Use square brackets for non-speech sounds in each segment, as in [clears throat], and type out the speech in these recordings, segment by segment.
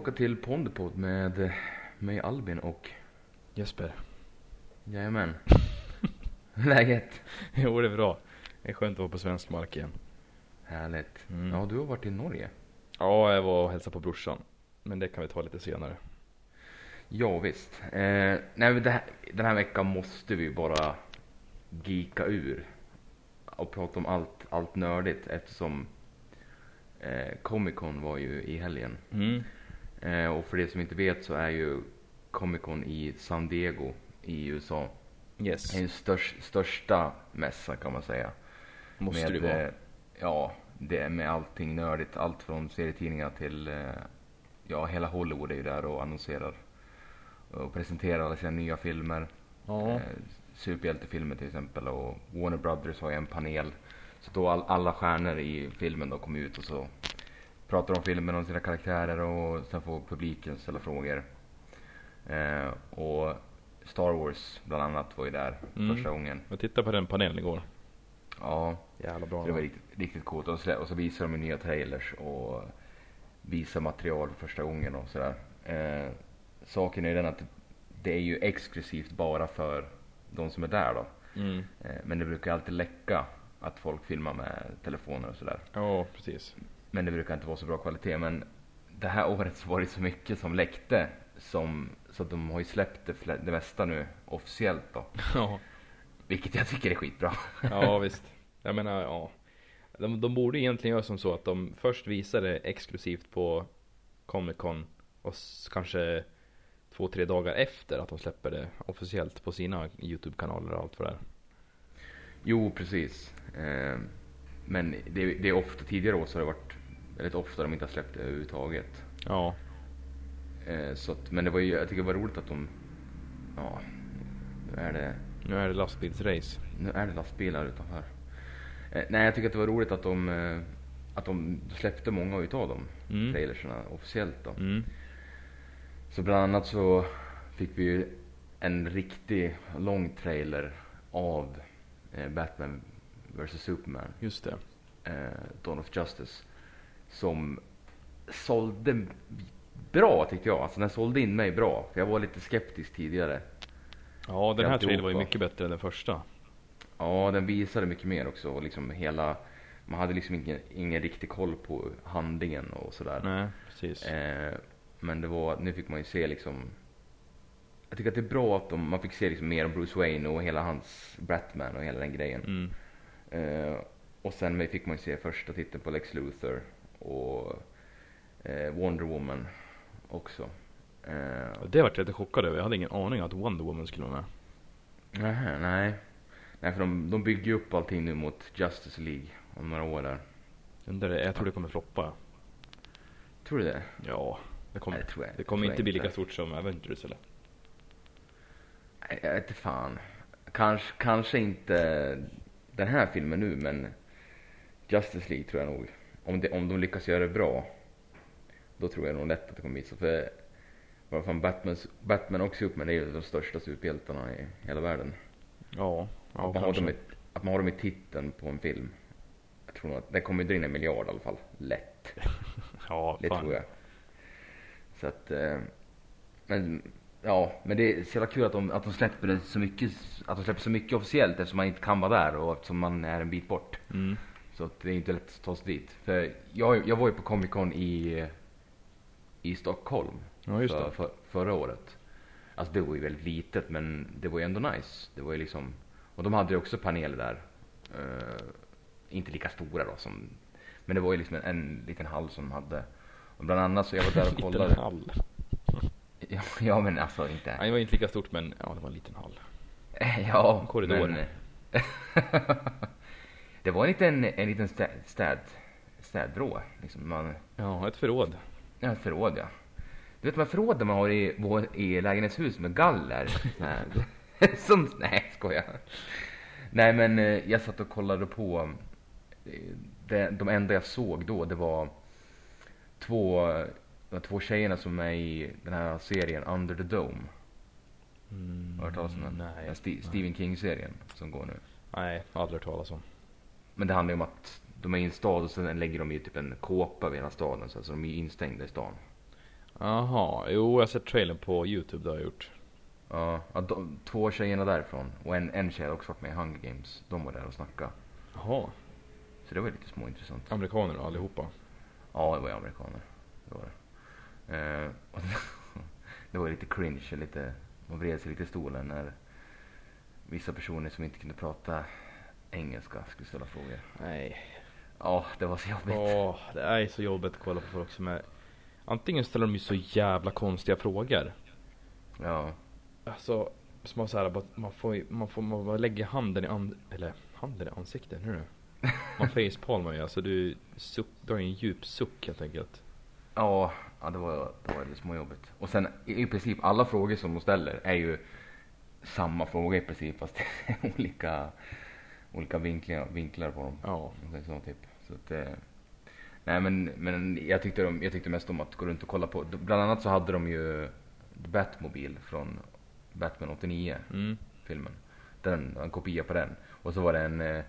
tillbaka till Ponderpod med mig Albin och Jesper. jajamän. [laughs] Läget? Jo, det är bra. Det är skönt att vara på svensk mark igen. Härligt. Mm. Ja, du har varit i Norge. Ja, jag var och hälsade på brorsan. Men det kan vi ta lite senare. Ja, visst. Eh, nej, men här, den här veckan måste vi bara geeka ur och prata om allt, allt nördigt eftersom eh, Comic Con var ju i helgen. Mm. Eh, och för det som inte vet så är ju Comic Con i San Diego i USA. Yes. Det är den störst, största mässa kan man säga. Måste med, det vara. eh, Ja, det är med allting nördigt. Allt från serietidningar till, eh, ja hela Hollywood är ju där och annonserar. Och presenterar alla sina nya filmer. Ja. Eh, superhjältefilmer till exempel och Warner Brothers har ju en panel. Så då all, alla stjärnor i filmen då kommer ut och så pratar om filmen och sina karaktärer och sen får publiken ställa frågor. Eh, och Star Wars bland annat var ju där Mm. första gången. Jag tittade på den panelen igår. Ja, Jävla bra. det var riktigt, riktigt coolt. Och så, och så visar de nya trailers och visar material för första gången och sådär. Eh, saken är ju den att det är ju exklusivt bara för de som är där då. Mm. Eh, men det brukar alltid läcka att folk filmar med telefoner och sådär. Ja, precis. Men det brukar inte vara så bra kvalitet. Men det här året så var det så mycket som läckte. Som, så de har ju släppt det, det mesta nu officiellt då. [laughs] Ja. Vilket jag tycker är skitbra. ja, [laughs] visst. Jag menar, ja. De, de borde egentligen göra som så att de först visar det exklusivt på Comic Con och kanske två, tre dagar efter att de släpper det officiellt på sina YouTube-kanaler och allt för det är. Jo, precis. Eh, men det, det är ofta, tidigare år så har det varit väldigt ofta de inte har släppt det överhuvudtaget. Ja. Eh, så att, men det var ju, jag tycker det var roligt att de, ja, nu är det, Nu är det lastbilsrace. nu är det lastbilar utanför. Eh, nej, jag tycker att det var roligt att de, eh, att de släppte många utav dem, Mm. trailersarna officiellt då. Mm. Så bland annat så fick vi ju en riktig lång trailer av Batman vs Superman. Just det. Dawn of Justice som sålde bra tyckte jag. Alltså den sålde in mig bra. För jag var lite skeptisk tidigare. Ja, den här trailern var ju mycket bättre än den första. Ja, den visade mycket mer också. Och liksom hela, man hade liksom ingen, ingen riktig koll på handlingen och sådär. Nej, precis. Eh, men det var, nu fick man ju se liksom jag tycker att det är bra att de, man fick se liksom mer om Bruce Wayne och hela hans Batman och hela den grejen. Mm. Eh, och sen fick man ju se första titeln på Lex Luthor och eh, Wonder Woman också. Eh, Det vart jag lite chockad över. Jag hade ingen aning att Wonder Woman skulle vara med. nähä, nej. Nej, för de, de bygger ju upp allting nu mot Justice League om några år där. Undrar Jag tror det kommer floppa. Tror du det? Ja, det kommer, Nej, det tror jag- det kommer tror inte bli lika stort som Avengers eller? Nej, Jag vet fan. Kanske, kanske inte den här filmen nu, men Justice League tror jag nog. Om, det, om de lyckas göra det bra, då tror jag nog lätt att det kommer bli så. För vad fan, Batmans, Batman och Superman är ju de största superhjältarna i hela världen. Ja, ja att, man har dem kanske. i, att man har dem i titeln på en film. Jag tror nog att det kommer dra in en miljard i alla fall. Lätt. [laughs] Ja, Det fan. tror jag. Så att, eh, men ja, men det är så jävla kul att de, att de släpper det så mycket, att de släpper så mycket officiellt eftersom man inte kan vara där och eftersom man är en bit bort. Mm. Så det är inte lätt att ta sig dit. För jag, jag var ju på Comic Con i, i Stockholm Ja, just för, för, förra året. Alltså det var ju väldigt litet men det var ju ändå nice. Det var ju liksom, och de hade ju också paneler där. Eh, inte lika stora då som, men det var ju liksom en, en liten hall som de hade. Och bland annat så jag var där och [laughs] Liten kollade. hall. [laughs] Ja, ja men alltså inte. Nej, det var inte lika stort men ja, det var en liten hall. [laughs] Ja, En korridor. men- det var en liten, en liten städ, städ. Liksom man, Ja, ett förråd. ja, ett förråd ja. Du vet de här förråden man har i, i lägenhetshus med galler? [laughs] [laughs] Som, nej skojar. Nej men eh, jag satt och kollade på, eh, det, de enda jag såg då det var två, det var två tjejerna som är i den här serien Under the Dome. Mm, Har du hört talas om den? Nej. Den Sti- Stephen King-serien som går nu. Nej, aldrig hört talas om. Men det handlar ju om att de är i en stad och sen lägger de ju typ en kåpa vid hela staden så alltså de är ju instängda i stan. Jaha, jo jag har sett trailern på youtube, det har jag gjort. Ja, ja de, två tjejerna därifrån och en, en tjej har också varit med i Hunger Games. De var där och snackade. Jaha. Så det var lite småintressant. Amerikaner då, allihopa? Ja, det var ju amerikaner. Det var det. Eh, [laughs] det var lite cringe, lite, man vred sig lite i stolen när vissa personer som inte kunde prata engelska skulle ställa frågor. Nej. Ja, det var så jobbigt. Åh, det är så jobbigt att kolla på folk som är Antingen ställer de ju så jävla konstiga frågor. Ja, Alltså, som så här, man får, man får, man lägger handen i an, eller handen i ansiktet, det? Man [laughs] facepalmar ju, alltså du suck, drar ju en djup suck helt enkelt. ja, ja det var, det var lite småjobbigt. Och sen i, i princip alla frågor som de ställer är ju samma fråga i princip fast [laughs] det är olika, olika vinklar, vinklar på dem. Ja. Så, typ. så att, eh, nej men, men jag, tyckte de, jag tyckte mest om att gå runt och kolla på. Bland annat så hade de ju Batmobil från Batman 89 Mm. filmen. Den, en kopia på den. Och så var det en, eh,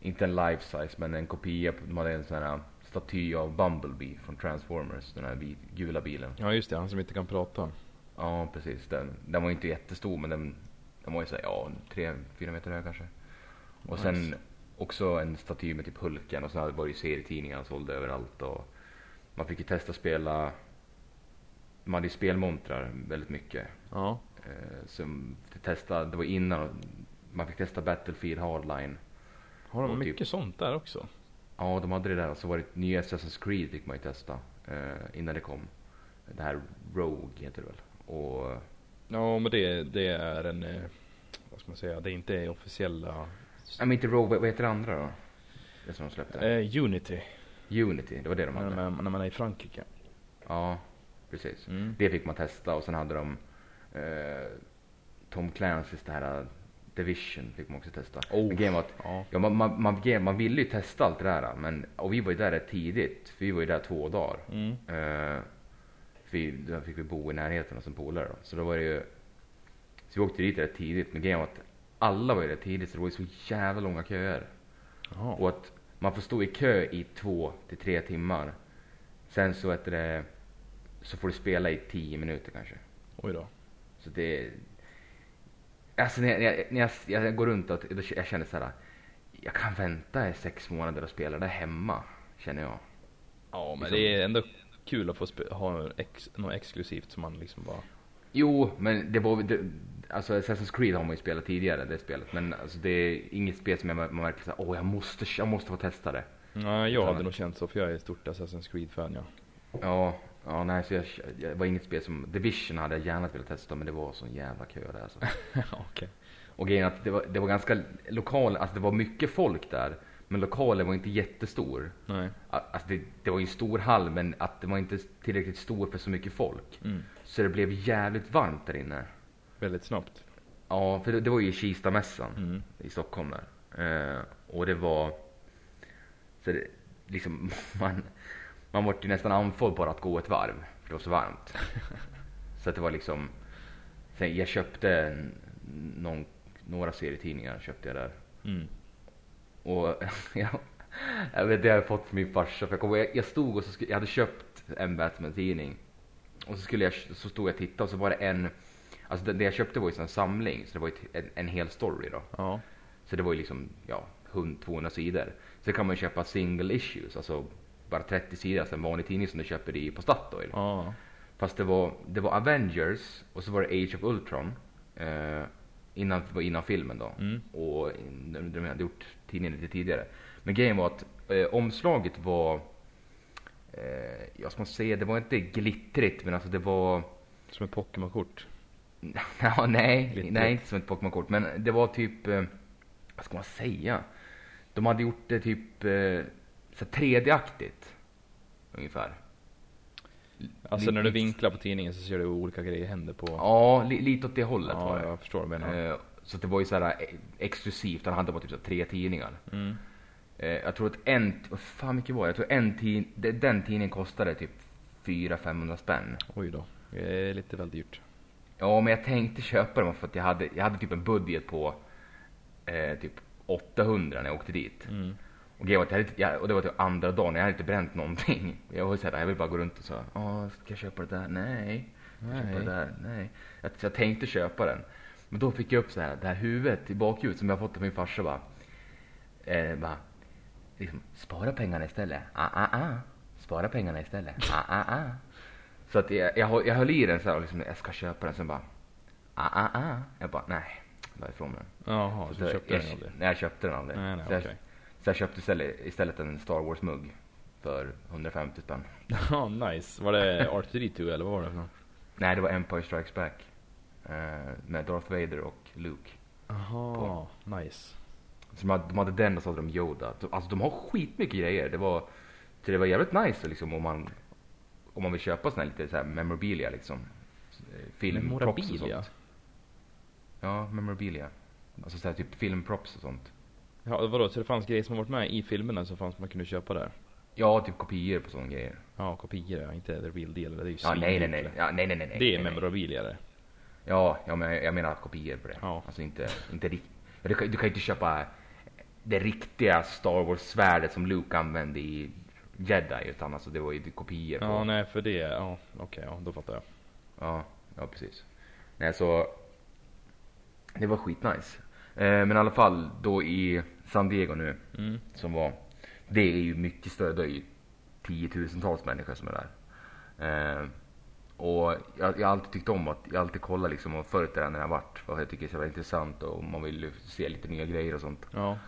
inte en life size men en kopia, på, de hade en sån här staty av Bumblebee från Transformers. Den här vit, gula bilen. Ja just det, han som inte kan prata. Ja precis, den, den var inte jättestor men den, den var ju såhär, ja, tre, fyra meter hög kanske. Och Nice. sen också en staty med typ Hulken och så hade- var det ju serietidningar sålda överallt och man fick ju testa spela, de hade ju spelmontrar väldigt mycket. Ja. Eh, som testa, det var innan man fick testa Battlefield Hardline. Har de Och typ- mycket sånt där också? Ja, de hade det där och så var det nya Assassin's Creed fick man ju testa eh, innan det kom. Det här Rogue heter det väl. Och Ja men det, det är en, eh, vad ska man säga, det är inte officiella Nej men inte Rogue, vad heter det andra då? Det som de släppte? eh, Unity. Unity, det var det de När hade. man, när man är i Frankrike. Ja, precis. Mm. Det fick man testa och sen hade de eh, Tom Clancy's det här eh, Division fick man också testa. Oh. Grejen var att Ja. ja, man, man, man, man ville ju testa allt det där men, och vi var ju där rätt tidigt. För vi var ju där två dagar. Mm. Eh, vi, då fick vi bo i närheten hos en polare. Så då var det ju, så vi åkte dit rätt tidigt. Men grejen var att alla var ju rätt tidigt så det var ju så jävla långa köer. Jaha. Och att man får stå i kö i två till tre timmar. Sen så heter det, så får du spela i tio minuter kanske. Oj då. Så det, alltså när jag, när jag, när jag går runt och då- jag känner så här. Jag kan vänta i sex månader och spela det hemma, känner jag. Ja men Liksom- det är ändå kul att få ha ex, något exklusivt som man liksom bara Jo, men det var, det, alltså Assassin's Creed har man ju spelat tidigare, det spelet. Men alltså det är inget spel som jag, man märker såhär, åh jag måste, jag måste få testa det. Nej jag Utan- hade nog känt så för jag är stort Assassin's Creed-fan ja. Ja, ja nej så jag, jag var inget spel som, Division hade jag gärna velat testa men det var sån jävla kö där alltså. [laughs] Okej. Och grejen att det var, det var ganska lokal, alltså det var mycket folk där. Men lokalen var inte jättestor. Nej. Alltså det, det var ju en stor hall men att det var inte tillräckligt stor för så mycket folk. Mm. Så det blev jävligt varmt där inne. Väldigt snabbt. Ja, för det, det var ju Kistamässan Mm. i Stockholm där. Eh, och det var, så det, liksom [laughs] man, man vart ju nästan andfådd bara att gå ett varv. För det var så varmt. [laughs] så att det var liksom, sen jag köpte någon, några serietidningar köpte jag där. Mm. Och [laughs] jag, jag vet det har jag fått från min farsa. För jag, ihåg, jag, jag stod och så jag hade köpt en Batman-tidning. Och så, skulle jag, så stod jag och tittade och så var det en, alltså det, det jag köpte var ju en samling. Så det var ju en, en hel story då. Ja. Så det var ju liksom, ja, 100, 200 sidor. Så kan man ju köpa single issues, alltså bara 30 sidor, alltså en vanlig tidning som du köper i på Statoil. Ja. Fast det var, det var Avengers och så var det Age of Ultron. Eh, innan, det var innan filmen då. Mm. Och de, de hade gjort tidningen lite tidigare. Men grejen var att eh, omslaget var, eh, jag ska säga, det var inte glittrigt men alltså det var, Som ett Pokémon-kort. [laughs] ja, nej, Glittrigt. nej inte som ett Pokémon-kort men det var typ, eh, vad ska man säga? De hade gjort det typ eh, så 3D-aktigt. Ungefär. Alltså när du Lite- vinklar på tidningen så ser du olika grejer händer på. Ja, li, lite åt det hållet var ja det. jag förstår vad du menar. Eh, så det var ju så här exklusivt, han hade bara typ så tre tidningar. Mm. Jag tror att en, vad fan mycket var det? Jag tror en tid, de- den tidningen kostade typ 400-500 spänn. Oj då. Det är lite väl dyrt. Ja, men jag tänkte köpa dem för att jag hade, jag hade typ en budget på eh, typ 800 när jag åkte dit. Mm. Och, jag hade, jag, och det var typ andra dagen, jag hade inte bränt någonting. [laughs] Jag var såhär, jag vill bara gå runt och så, ja, ska jag köpa det där? Nej. Ska jag köpa det där? Nej. Jag, jag tänkte köpa den. Men då fick jag upp så här, det här huvudet i bakhjulet som jag fått av min farsa bara. Eh, bara liksom, spara pengarna istället. Ah, ah, ah. Spara pengarna istället. Ah, ah, ah. Så att jag, jag, jag höll i den så här och liksom, jag ska köpa den. Sen bara, ah, ah, ah. Jag bara, nej. La ifrån mig den. Jaha, Så så du köpte jag, den aldrig? Nej, jag köpte den aldrig. Nej, nej, så, jag, okej. så jag köpte istället, istället en Star Wars-mugg för 150 spänn. [laughs] Ja, nice. Var det R2D2 eller vad var det för något? Nej, det var Empire Strikes Back. Eh, med Darth Vader och Luke. Jaha, nice. Så de hade, de hade den och så hade de Yoda. Så- Alltså de har skitmycket grejer. Det var, så det var jävligt nice liksom om man, om man vill köpa sån här lite så här memorabilia liksom. Eh, Filmprops och sånt. Ja, memorabilia. Alltså så här, typ filmprops och sånt. Ja, vadå? Så det fanns grejer som varit med i filmerna som fanns man kunde köpa där? Ja, typ kopior på såna grejer. Ja, kopior ja, inte the real deal. Det är ju Ja, nej, nej, nej. Ja, nej, nej, nej. Det är memorabilia det. Ja, ja men jag menar kopior på det. Ja. Alltså inte, inte rikt... Du kan, du kan inte köpa det riktiga Star Wars-svärdet som Luke använde i Jedi, utan alltså det var ju kopior på... Ja, nej för det, ja okej, ja då fattar jag. Ja, ja precis. Nej, så det var skitnice. Eh, men i alla fall då i San Diego nu, Mm. som var, det är ju mycket större, det är ju tiotusentals människor som är där. Eh, och jag, har alltid tyckt om att, jag alltid kollat liksom och följt det där när jag varit, för jag tycker det är så intressant och man vill ju se lite nya grejer och sånt. Ja.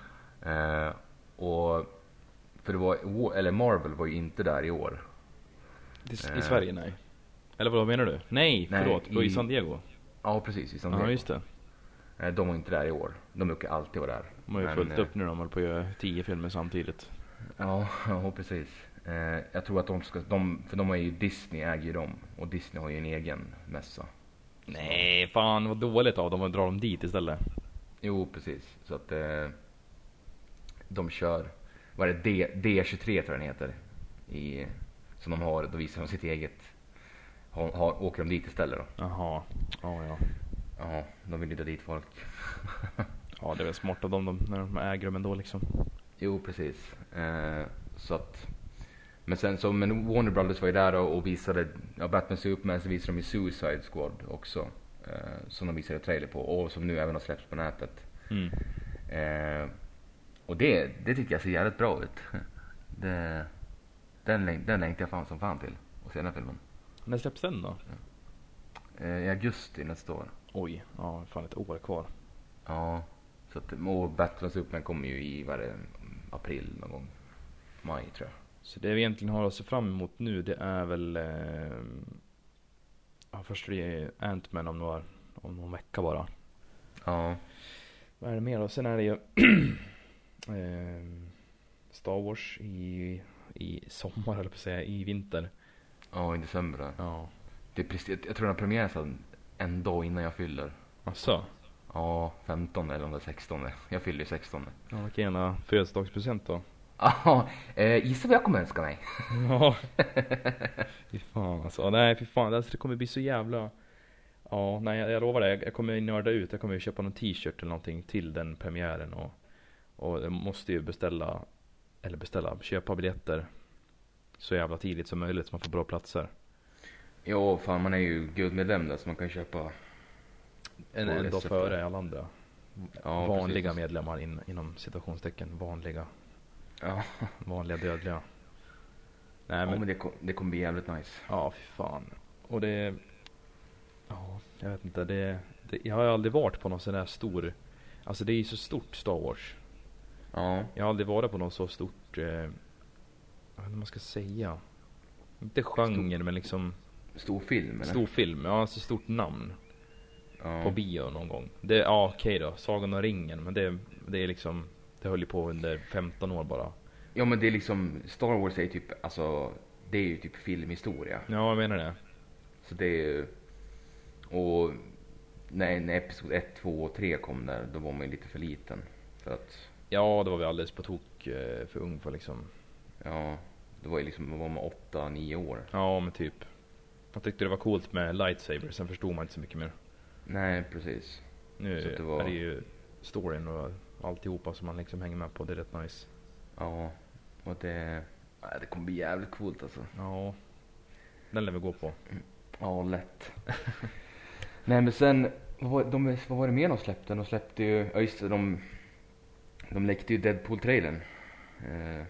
Eh, och, för det var, eller Marvel var ju inte där i år. I, Eh. Sverige nej. Eller vad menar du? Nej, Nej, förlåt. I i- San Diego. Ja precis, i San Diego. Ja just det. Eh, de var inte där i år. De brukar alltid vara där. De har ju Men, fullt eh, upp nu de håller på att göra tio filmer samtidigt. Ja, [laughs] ja precis. Eh, jag tror att de ska, de, för de har ju Disney äger ju dem och Disney har ju en egen mässa. Nej, fan vad dåligt av dem att dra dem dit istället. Jo precis, så att eh, de kör, vad är det, D, D23 tror jag den heter. I, som de har, då visar de sitt eget. Har, har, åker de dit istället då. Jaha. Ja, ja. Ja, de vill ju dra dit folk. [laughs] Ja, det är väl smart av dem de, när de äger dem ändå liksom. Jo, precis. Eh, så att, men sen så, men Warner Brothers var ju där och, och visade, ja, Batman Superman så visade de ju Suicide Squad också. Eh, som de visade trailer på och som nu även har släppts på nätet. Mm. Eh, och det, det tycker jag ser jävligt bra ut. [laughs] Det, den, den längtar jag fan som fan till. att se den här filmen. När släpps den då? Eh, I augusti nästa år. Oj, ja fan ett år kvar. Ja. Så att, och Batman Superman kommer ju i, vad är det, april någon gång. Maj tror jag. Så det vi egentligen har att se fram emot nu det är väl eh, Ja först är det Ant-Man om några, om någon vecka bara. Ja. Vad är det mer då? Sen är det ju [clears throat] Star Wars i, i sommar eller på att säga, i vinter. Ja, i december. Ja. Det är precis, jag tror den har premiär en dag innan jag fyller. Asså? Ja, 15 eller om det är 16. Jag fyller ju 16. Ja, vilken jävla födelsedagspresent då? [laughs] Ja, eh, gissa vad jag kommer önska mig? [laughs] Ja. fy fan alltså. Nej fy fan, alltså, det kommer bli så jävla Ja, nej jag, jag lovar det. Jag, jag kommer nörda ut. Jag kommer ju köpa någon t-shirt eller någonting till den premiären och Och jag måste ju beställa Eller beställa, köpa biljetter Så jävla tidigt som möjligt så man får bra platser. Jo, fan man är ju guldmedlem där så man kan köpa. En, en dag före alla andra. Ja, vanliga precis. medlemmar in, inom citationstecken. Vanliga. Ja, Vanliga dödliga. Nej ja men men det, kom, det kommer bli jävligt nice. Ja, fy fan. Och det... Ja, jag vet inte. Det, det, jag har aldrig varit på någon sån där stor... Alltså det är ju så stort Star Wars. Ja, Jag har aldrig varit på någon så stort... Eh, jag vet inte vad man ska säga. Inte genre men liksom stor film eller? stor film. Ja, alltså stort namn. ja. På bio någon gång. Det, ja okej då. Sagan om ringen. Men det, det är liksom... Det höll ju på under 15 år bara. Ja men det är liksom, Star Wars är typ, alltså, det är ju typ filmhistoria. Ja, jag menar det. Så det är ju, och när, när episod 1, 2 och 3 kom där, då var man ju lite för liten. För att, Ja, det var vi alldeles på tok eh, för ung för liksom. ja, det var ju liksom, då var man 8, 9 år. Ja, men typ. Jag tyckte det var coolt med lightsaber, sen förstod man inte så mycket mer. Nej, precis. Nu Så det var- är det ju storyn och alltihopa som man liksom hänger med på, det är rätt nice. Ja, och det, det kommer bli jävligt coolt alltså. Ja. Den lär vi gå på. Ja, lätt. [laughs] Nej men sen, vad var, de, vad var det mer de släppte? De släppte ju, ja just det, de, de läckte ju Deadpool-trailern. Eh,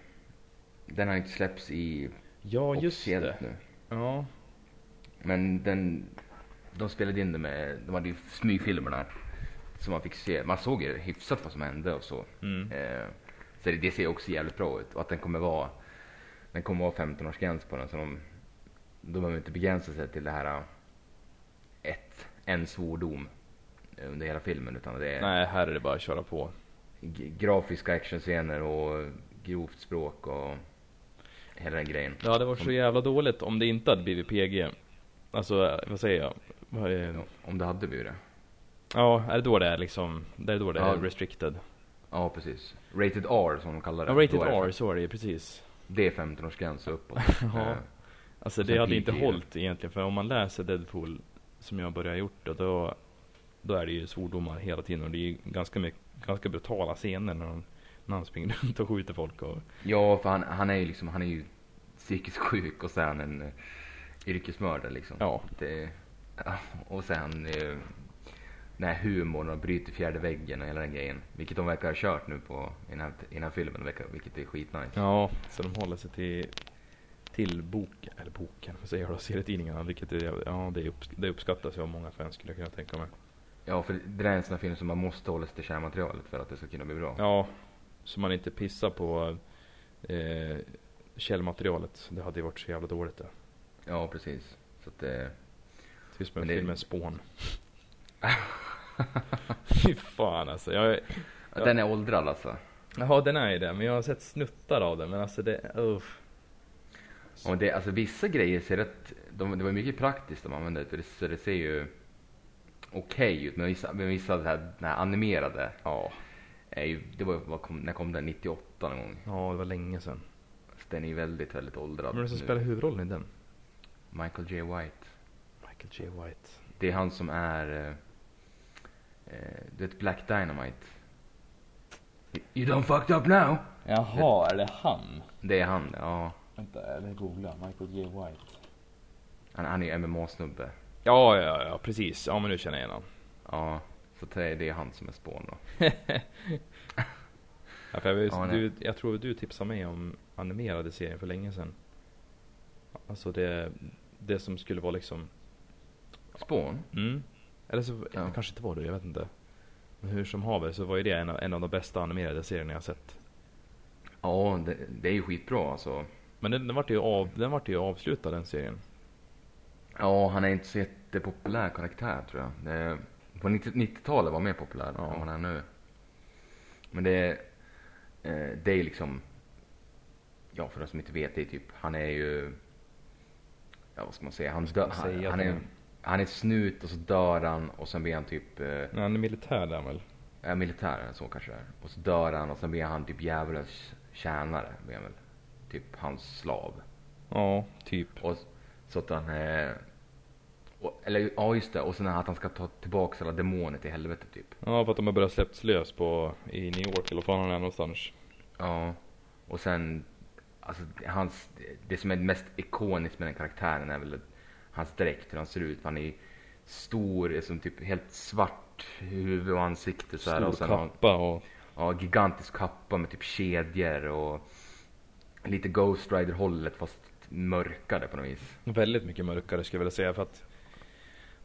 den har inte släppts i Ja, just det. nu. Ja. Men den, de spelade in det med, de hade ju smygfilmerna. Så man fick se, man såg ju hyfsat vad som hände och så. Mm. Eh, så det, det ser också jävligt bra ut. Och att den kommer vara, den kommer vara 15-årsgräns på den. Så de, de behöver inte begränsa sig till det här eh, ett, en svordom under hela filmen. Utan det är Nej, här är det bara att köra på. Grafiska actionscener och grovt språk och hela den grejen. Det hade varit så jävla dåligt om det inte hade blivit PG. Alltså, vad säger jag? Vad är... Ja, Om det hade blivit det. Ja, är det då det är liksom, det är då det är Ja. restricted? Ja, precis. Rated R som de kallar det. Ja, rated det- R, så är det precis. Det är 15-årsgräns och uppåt. [laughs] Ja. Alltså det hade inte hållit egentligen, för om man läser Deadpool, som jag börjar gjort då, då, då är det ju svordomar hela tiden och det är ju ganska mycket, ganska brutala scener när, de, när han springer runt och skjuter folk och Ja, för han, han är ju liksom, han är ju psykiskt sjuk och så är han en uh, yrkesmördare liksom. ja. Det, ja, och sen uh, den här humorn och bryter fjärde väggen och hela den grejen. Vilket de verkar ha kört nu på, i den här, i den här filmen, verkar- vilket är skitnice. Ja, så de håller sig till, till boken, eller boken, säger jag då, serietidningarna, vilket är, ja det, upp, det uppskattas av många fans skulle jag kunna tänka mig. Ja, för det är en sån här film som man måste hålla sig till kärnmaterialet för att det ska kunna bli bra. Ja, så man inte pissar på eh, källmaterialet, det hade ju varit så jävla dåligt det. Ja, precis. Så att det... Tyst med det- filmen Spån. [laughs] Fy fan alltså. Jag, Ja. Den är åldrad alltså. Jaha den är ju det, men jag har sett snuttar av den men alltså det, uff. Och det, alltså vissa grejer ser rätt, de, det var mycket praktiskt de använde det, så det ser ju okej ut. Men vissa, men vissa så här, den här animerade Ja. är ju, det var, vad kom, när kom den? 98 någon gång. Ja det var länge sedan. Så den är ju väldigt, väldigt åldrad. Vem är det som spelar huvudrollen i den? Michael J. White. Michael J White. Det är han som är, eh, eh, du vet Black Dynamite. You don't fucked up now. Jaha, är det han? Det är han, ja. Vänta, eller googla. Michael J White. Han, han är ju MMA-snubbe. Ja, ja, ja precis. Ja men nu känner jag igen honom. Ja, så det är, han som är Spawn då. [laughs] Ja, för jag, vet, Ja, du, jag tror du tipsade mig om animerade serien för länge sedan. Alltså det, det som skulle vara liksom Spawn? Mm. Eller så Ja. det kanske inte var det, jag vet inte. Men hur som haver så var ju det en av, en av de bästa animerade serierna jag sett. Ja, det, det är ju skitbra alltså. Men den, den vart ju, av, den vart ju avslutad den serien. Ja, han är inte så jättepopulär karaktär tror jag. Det, på 90 90-talet var han mer populär Ja. än vad han är nu. Men det, eh, det är liksom, ja för de som inte vet det är typ, han är ju, ja vad ska man säga, han, dö, han, han, är, han är snut och så dör han och sen blir han typ, eh, Nej, han är militär där väl? är militär så kanske det är. Och så dör han och sen blir han typ djävulens tjänare, blir han väl. Typ hans slav. Ja, typ. Och så att han och, eller ja just det, och sen att han ska ta tillbaka alla demoner till helvetet typ. Ja, för att de har börjat släppts lös på, i New York eller var fan han är någonstans. Ja. Och sen, alltså hans, det som är mest ikoniskt med den karaktären är väl hans dräkt, hur han ser ut. Han är stor, är som typ helt svart huvud och ansikte så här. Stor och sen har han- kappa och... Ja, gigantisk kappa med typ kedjor och lite Ghost Rider hållet fast mörkare på något vis. Väldigt mycket mörkare skulle jag vilja säga för att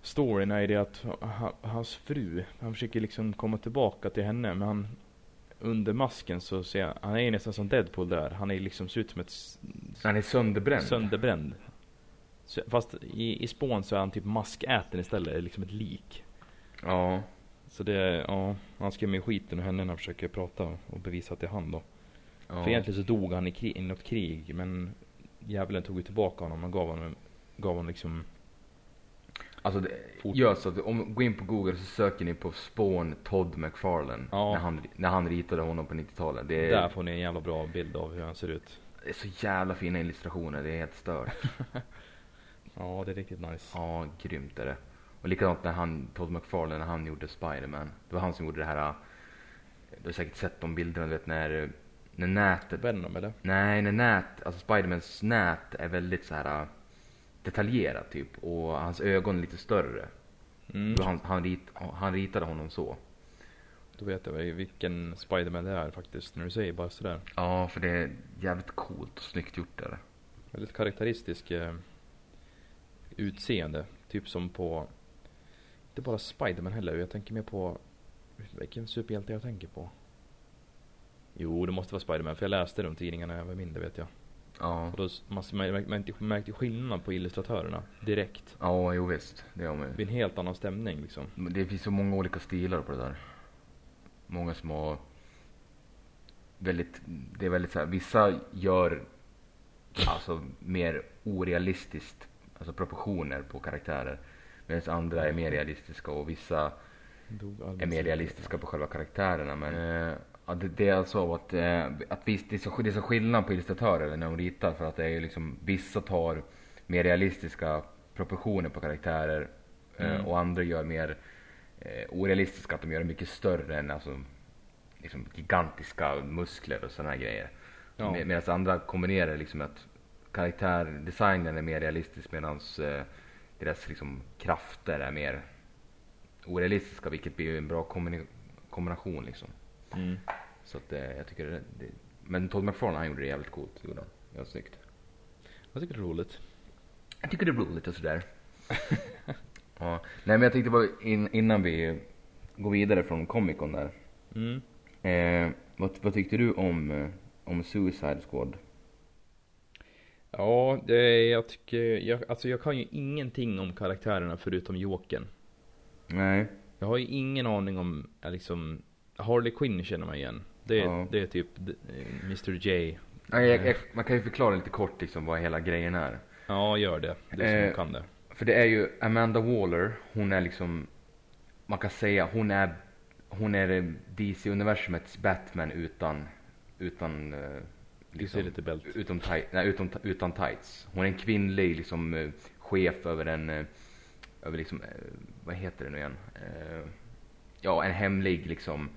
Storyn är det att ha- hans fru, han försöker liksom komma tillbaka till henne men han Under masken så ser jag, han är nästan som Deadpool där. Han är liksom ser ut som ett Han är sönderbränd. sönderbränd. Så, fast i, i spån så är han typ maskäten istället, liksom ett lik. Ja. Så det, ja, han skrämmer skiten ur henne när han försöker prata och bevisa att det är han då. ja. För egentligen så dog han i, krig, i något krig men djävulen tog ju tillbaka honom och gav honom, gav honom liksom Alltså det, gör så att om, gå in på google så söker ni på Spawn Todd McFarlane. Ja. När, han, när han ritade honom på 90-talet. Det Där är, får ni en jävla bra bild av hur han ser ut. det är så jävla fina illustrationer, det är helt stört. [laughs] Ja, det är riktigt nice. ja, grymt är det. Och likadant när han, Todd McFarlane, när han gjorde Spider-Man. Det var han som gjorde det här, du har säkert sett de bilderna, du vet när, när nätet, Venom eller? nej när nät, alltså Spidermans nät är väldigt så här äh, detaljerat typ och hans ögon lite större. Mm. Han, han, rit, han ritade honom så. Då vet jag vilken Spiderman det är faktiskt, när du säger bara sådär. Ja, för det är jävligt coolt och snyggt gjort där. Väldigt karaktäristisk eh, utseende. Typ som på, inte bara Spiderman heller, jag tänker mer på, vilken superhjälte jag tänker på? Jo, det måste vara Spiderman, för jag läste de tidningarna när jag var mindre vet jag. Ja, Och då man märkte, märkte, märkte skillnad på illustratörerna direkt. ja jo visst. Det har man Det blir en helt annan stämning liksom. Men Det finns så många olika stilar på det där. Många som har väldigt, det är väldigt så här, vissa gör alltså mer orealistiskt, alltså proportioner på karaktärer. Medan andra är mer realistiska och vissa är mer realistiska på själva karaktärerna. Men eh, ja, det, det är alltså att, eh, att visst, det, är så, det är så skillnad på illustratörer när de ritar för att det är ju liksom, vissa tar mer realistiska proportioner på karaktärer eh, Mm. och andra gör mer eh, orealistiska, att de gör det mycket större än alltså, liksom gigantiska muskler och sådana grejer. Ja. Med, Medan andra kombinerar liksom att karaktärdesignen är mer realistisk medan eh, deras liksom, krafter är mer orealistiska vilket blir en bra kombina- kombination liksom. Mm. Så att eh, jag tycker det, det Men Todd McFarlane han gjorde det jävligt coolt, gjorde han. Det var snyggt. Jag tycker det är roligt. Jag tycker det är roligt och sådär. [laughs] ja. Nej men jag tänkte bara in, innan vi går vidare från Comic Con där. Mm. Eh, vad, vad tyckte du om, eh, om Suicide Squad? Ja, det, jag tycker, jag, alltså jag kan ju ingenting om karaktärerna förutom Jokern. Nej. Jag har ju ingen aning om, ja, liksom, Harley Quinn känner man igen. Det, är- Ja. det är typ eh, Mr J. Nej, jag, jag, man kan ju förklara lite kort liksom vad hela grejen är. Ja, gör det. Du som Eh, kan det. För det är ju Amanda Waller, hon är liksom, man kan säga hon är, hon är DC-universumets Batman utan, utan, eh, utan, ti- nej, utan, utan tights. Hon är en kvinnlig liksom eh, chef över en, över liksom, vad heter det nu igen? Ja, en hemlig liksom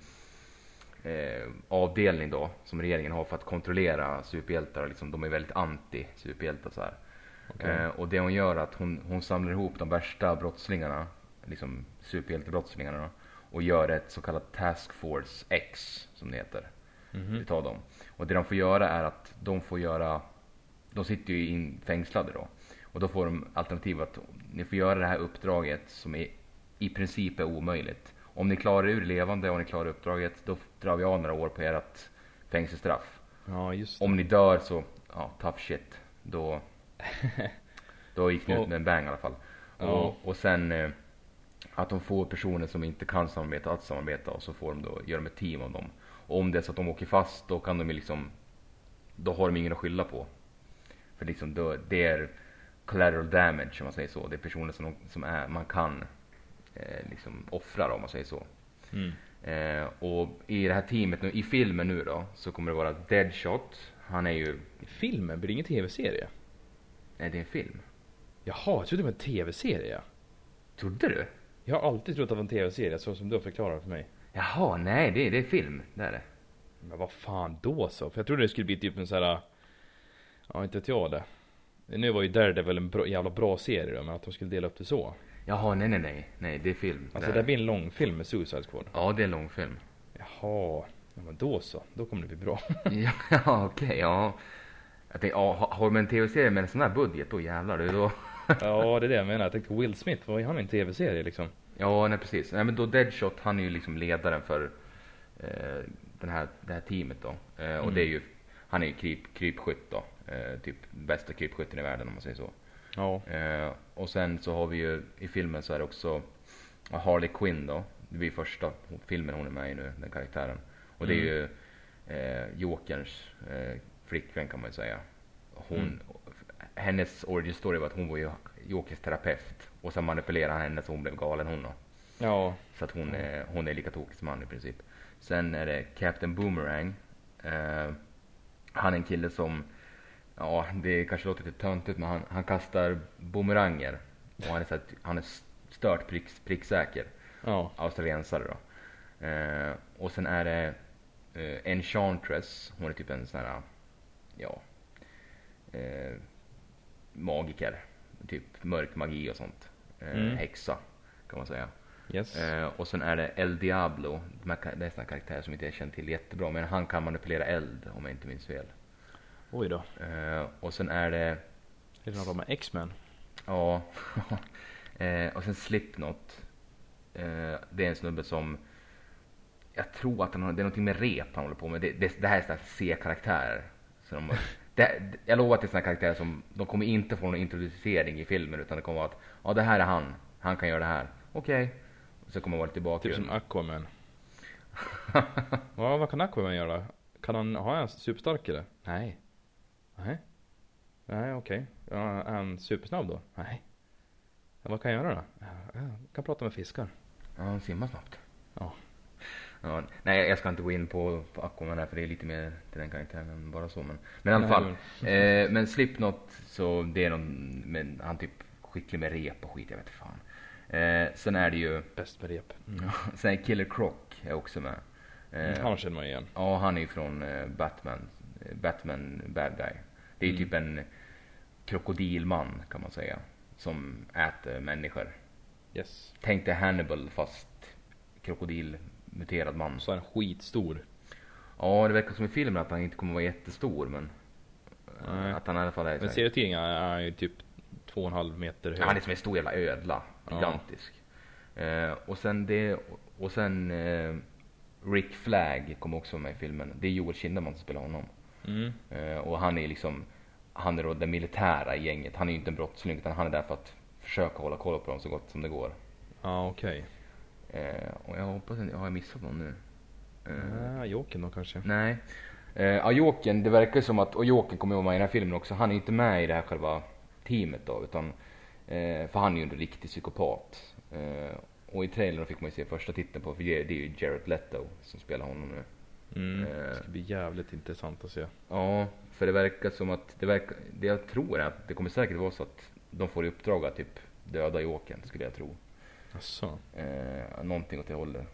eh, avdelning då som regeringen har för att kontrollera superhjältar. Liksom, de är väldigt anti superhjältar så. Okej. Eh, och det hon gör är att hon, hon samlar ihop de värsta brottslingarna, liksom superhjältebrottslingarna då, och gör ett så kallat Task Force X som det heter Mhm. utav dem. Och det de får göra är att de får göra, de sitter ju in fängslade då. Och då får de alternativ att ni får göra det här uppdraget som är, i princip är omöjligt. Om ni klarar ur levande och ni klarar uppdraget, då drar vi av några år på ert fängelsestraff. Ja, just det. Om ni dör så, ja, tough shit. Då, [laughs] då gick ni ut med en bang i alla fall. Ja. Och, och sen eh, att de får personer som inte kan samarbeta att samarbeta och så får de då göra ett team av dem. Och om det är så att de åker fast då kan de ju liksom, då har de ingen att skylla på. För liksom då, det är collateral damage om man säger så. Det är personer som, de, som är, man kan eh, liksom offra om man säger så. Mm. Eh, och i det här teamet nu, i filmen nu då, så kommer det vara Deadshot. Han är ju, Filmen, blir det ingen tv-serie? nej det är en film. Jaha, jag trodde det var en tv-serie. Trodde du? Jag har alltid trott att det var en tv-serie, så som du har förklarat för mig. Jaha, nej det, det är film, det är det. Men vad fan då så? För jag trodde det skulle bli typ en sån här... Ja, inte vet jag det. Nu var ju Daredevil en bra, jävla bra serie då, men att de skulle dela upp det så. Jaha, nej nej nej, nej det är film. Alltså det det är. blir en lång film med Suicide Squad. Ja, det är en lång film. Jaha, ja, men då så. Då kommer det bli bra. [laughs] ja, okej, ja. Jag tänkte, ja, har- de en tv-serie med en sån här budget, då jävlar du, då. [laughs] ja, det är det jag menar. Jag tänkte Will Smith, var han i en tv-serie liksom? Ja, nej precis. Nej men då Deadshot, han är ju liksom ledaren för eh, den här, det här teamet då. Eh, och Mm. det är ju, han är ju kryp, krypskytt då. Eh, typ bästa krypskytten i världen om man säger så. Ja. Eh, och sen så har vi ju, i filmen så är det också Harley Quinn då. Det blir första filmen hon är med i nu, den karaktären. Och det är ju eh, Jokerns eh, flickvän kan man ju säga. Hon, Mm. Hennes origin story var att hon var ju Jokers terapeut. Och sen manipulerade han henne så hon blev galen hon då. Ja. Så att hon är, hon är lika tokig som han i princip. Sen är det Captain Boomerang. Eh, han är en kille som, ja det kanske låter lite töntigt men han, han kastar bumeranger. Och han är, så här, han är stört prick, pricksäker. Ja. Australiensare då. Eh, och sen är det eh, Enchantress, hon är typ en sån här, ja, eh, magiker. Typ mörk magi och sånt. Eh, Mm. Häxa, kan man säga. Yes. Eh, och sen är det El Diablo, det är en sån här karaktär som inte jag känner till jättebra, men han kan manipulera eld om jag inte minns fel. Oj då. Eh, och sen är det, Är det något med X-Men? ja, [laughs] eh, och sen Slipknot. Eh, det är en snubbe som, jag tror att han det är någonting med rep han håller på med. Det, det, det här är sådana C-karaktärer. Så de, [laughs] det, jag lovar att det är sådana karaktärer som, de kommer inte få någon introducering i filmen utan det kommer vara att, ja det här är han, han kan göra det här. Okej. Och så kommer han vara lite tillbaka. Typ som Aquaman. [laughs] ja, vad kan Aquaman göra? Kan han ha en superstark eller? Nej. Nej. Nej, okej. Ja, är han supersnabb då? Nej. Ja, vad kan jag göra då? Ja, jag kan prata med fiskar. Ja, han simmar snabbt. Ja. Ja, nej, jag ska inte gå in på, på Aquaman här för det är lite mer till den karaktären än bara så. Men, men i alla Nej, fall. Eh, men Slipknot, så det är någon, men han typ skicklig med rep och skit, jag vet fan. Eh, sen är det ju, Bäst med rep. Mm. [laughs] sen Killer Croc är också med. Eh, Han känner man igen. Ja, han är ju från eh, Batman, Batman Bad Guy. Det är Mm. typ en krokodilman kan man säga. Som äter människor. Yes. Tänk dig Hannibal fast krokodilmuterad man. Så är han skitstor. Ja, det verkar som i filmen att han inte kommer vara jättestor men Nej. att han i alla fall är Men serietidningen är ju typ två och en halv meter hög. Han är som en stor jävla ödla. Ja. Gigantisk. Eh, och sen det, och sen eh, Rick Flag kommer också med i filmen. Det är Joel Kinnaman som spelar honom. Mm. Eh, och han är liksom, han är då den militära gänget. Han är ju inte en brottsling utan han är där för att försöka hålla koll på dem så gott som det går. Ja, okej. Eh, och jag hoppas inte, har jag missat någon nu? Eh, Ja, Jokern då kanske. Nej. Ja, Jokern, det verkar som att, och Jokern kommer ju vara med i den här filmen också, han är inte med i det här själva teamet då, utan, för han är ju en riktig psykopat. Och i trailern fick man ju se första titeln på, för det det är ju Jared Leto som spelar honom nu. Mm. Eh. Det ska bli jävligt intressant att se. Ja, för det verkar som att, det verkar, det jag tror är att det kommer säkert vara så att de får i uppdrag att typ döda Jokern, skulle jag tro. Asså. Eh, någonting åt det hållet.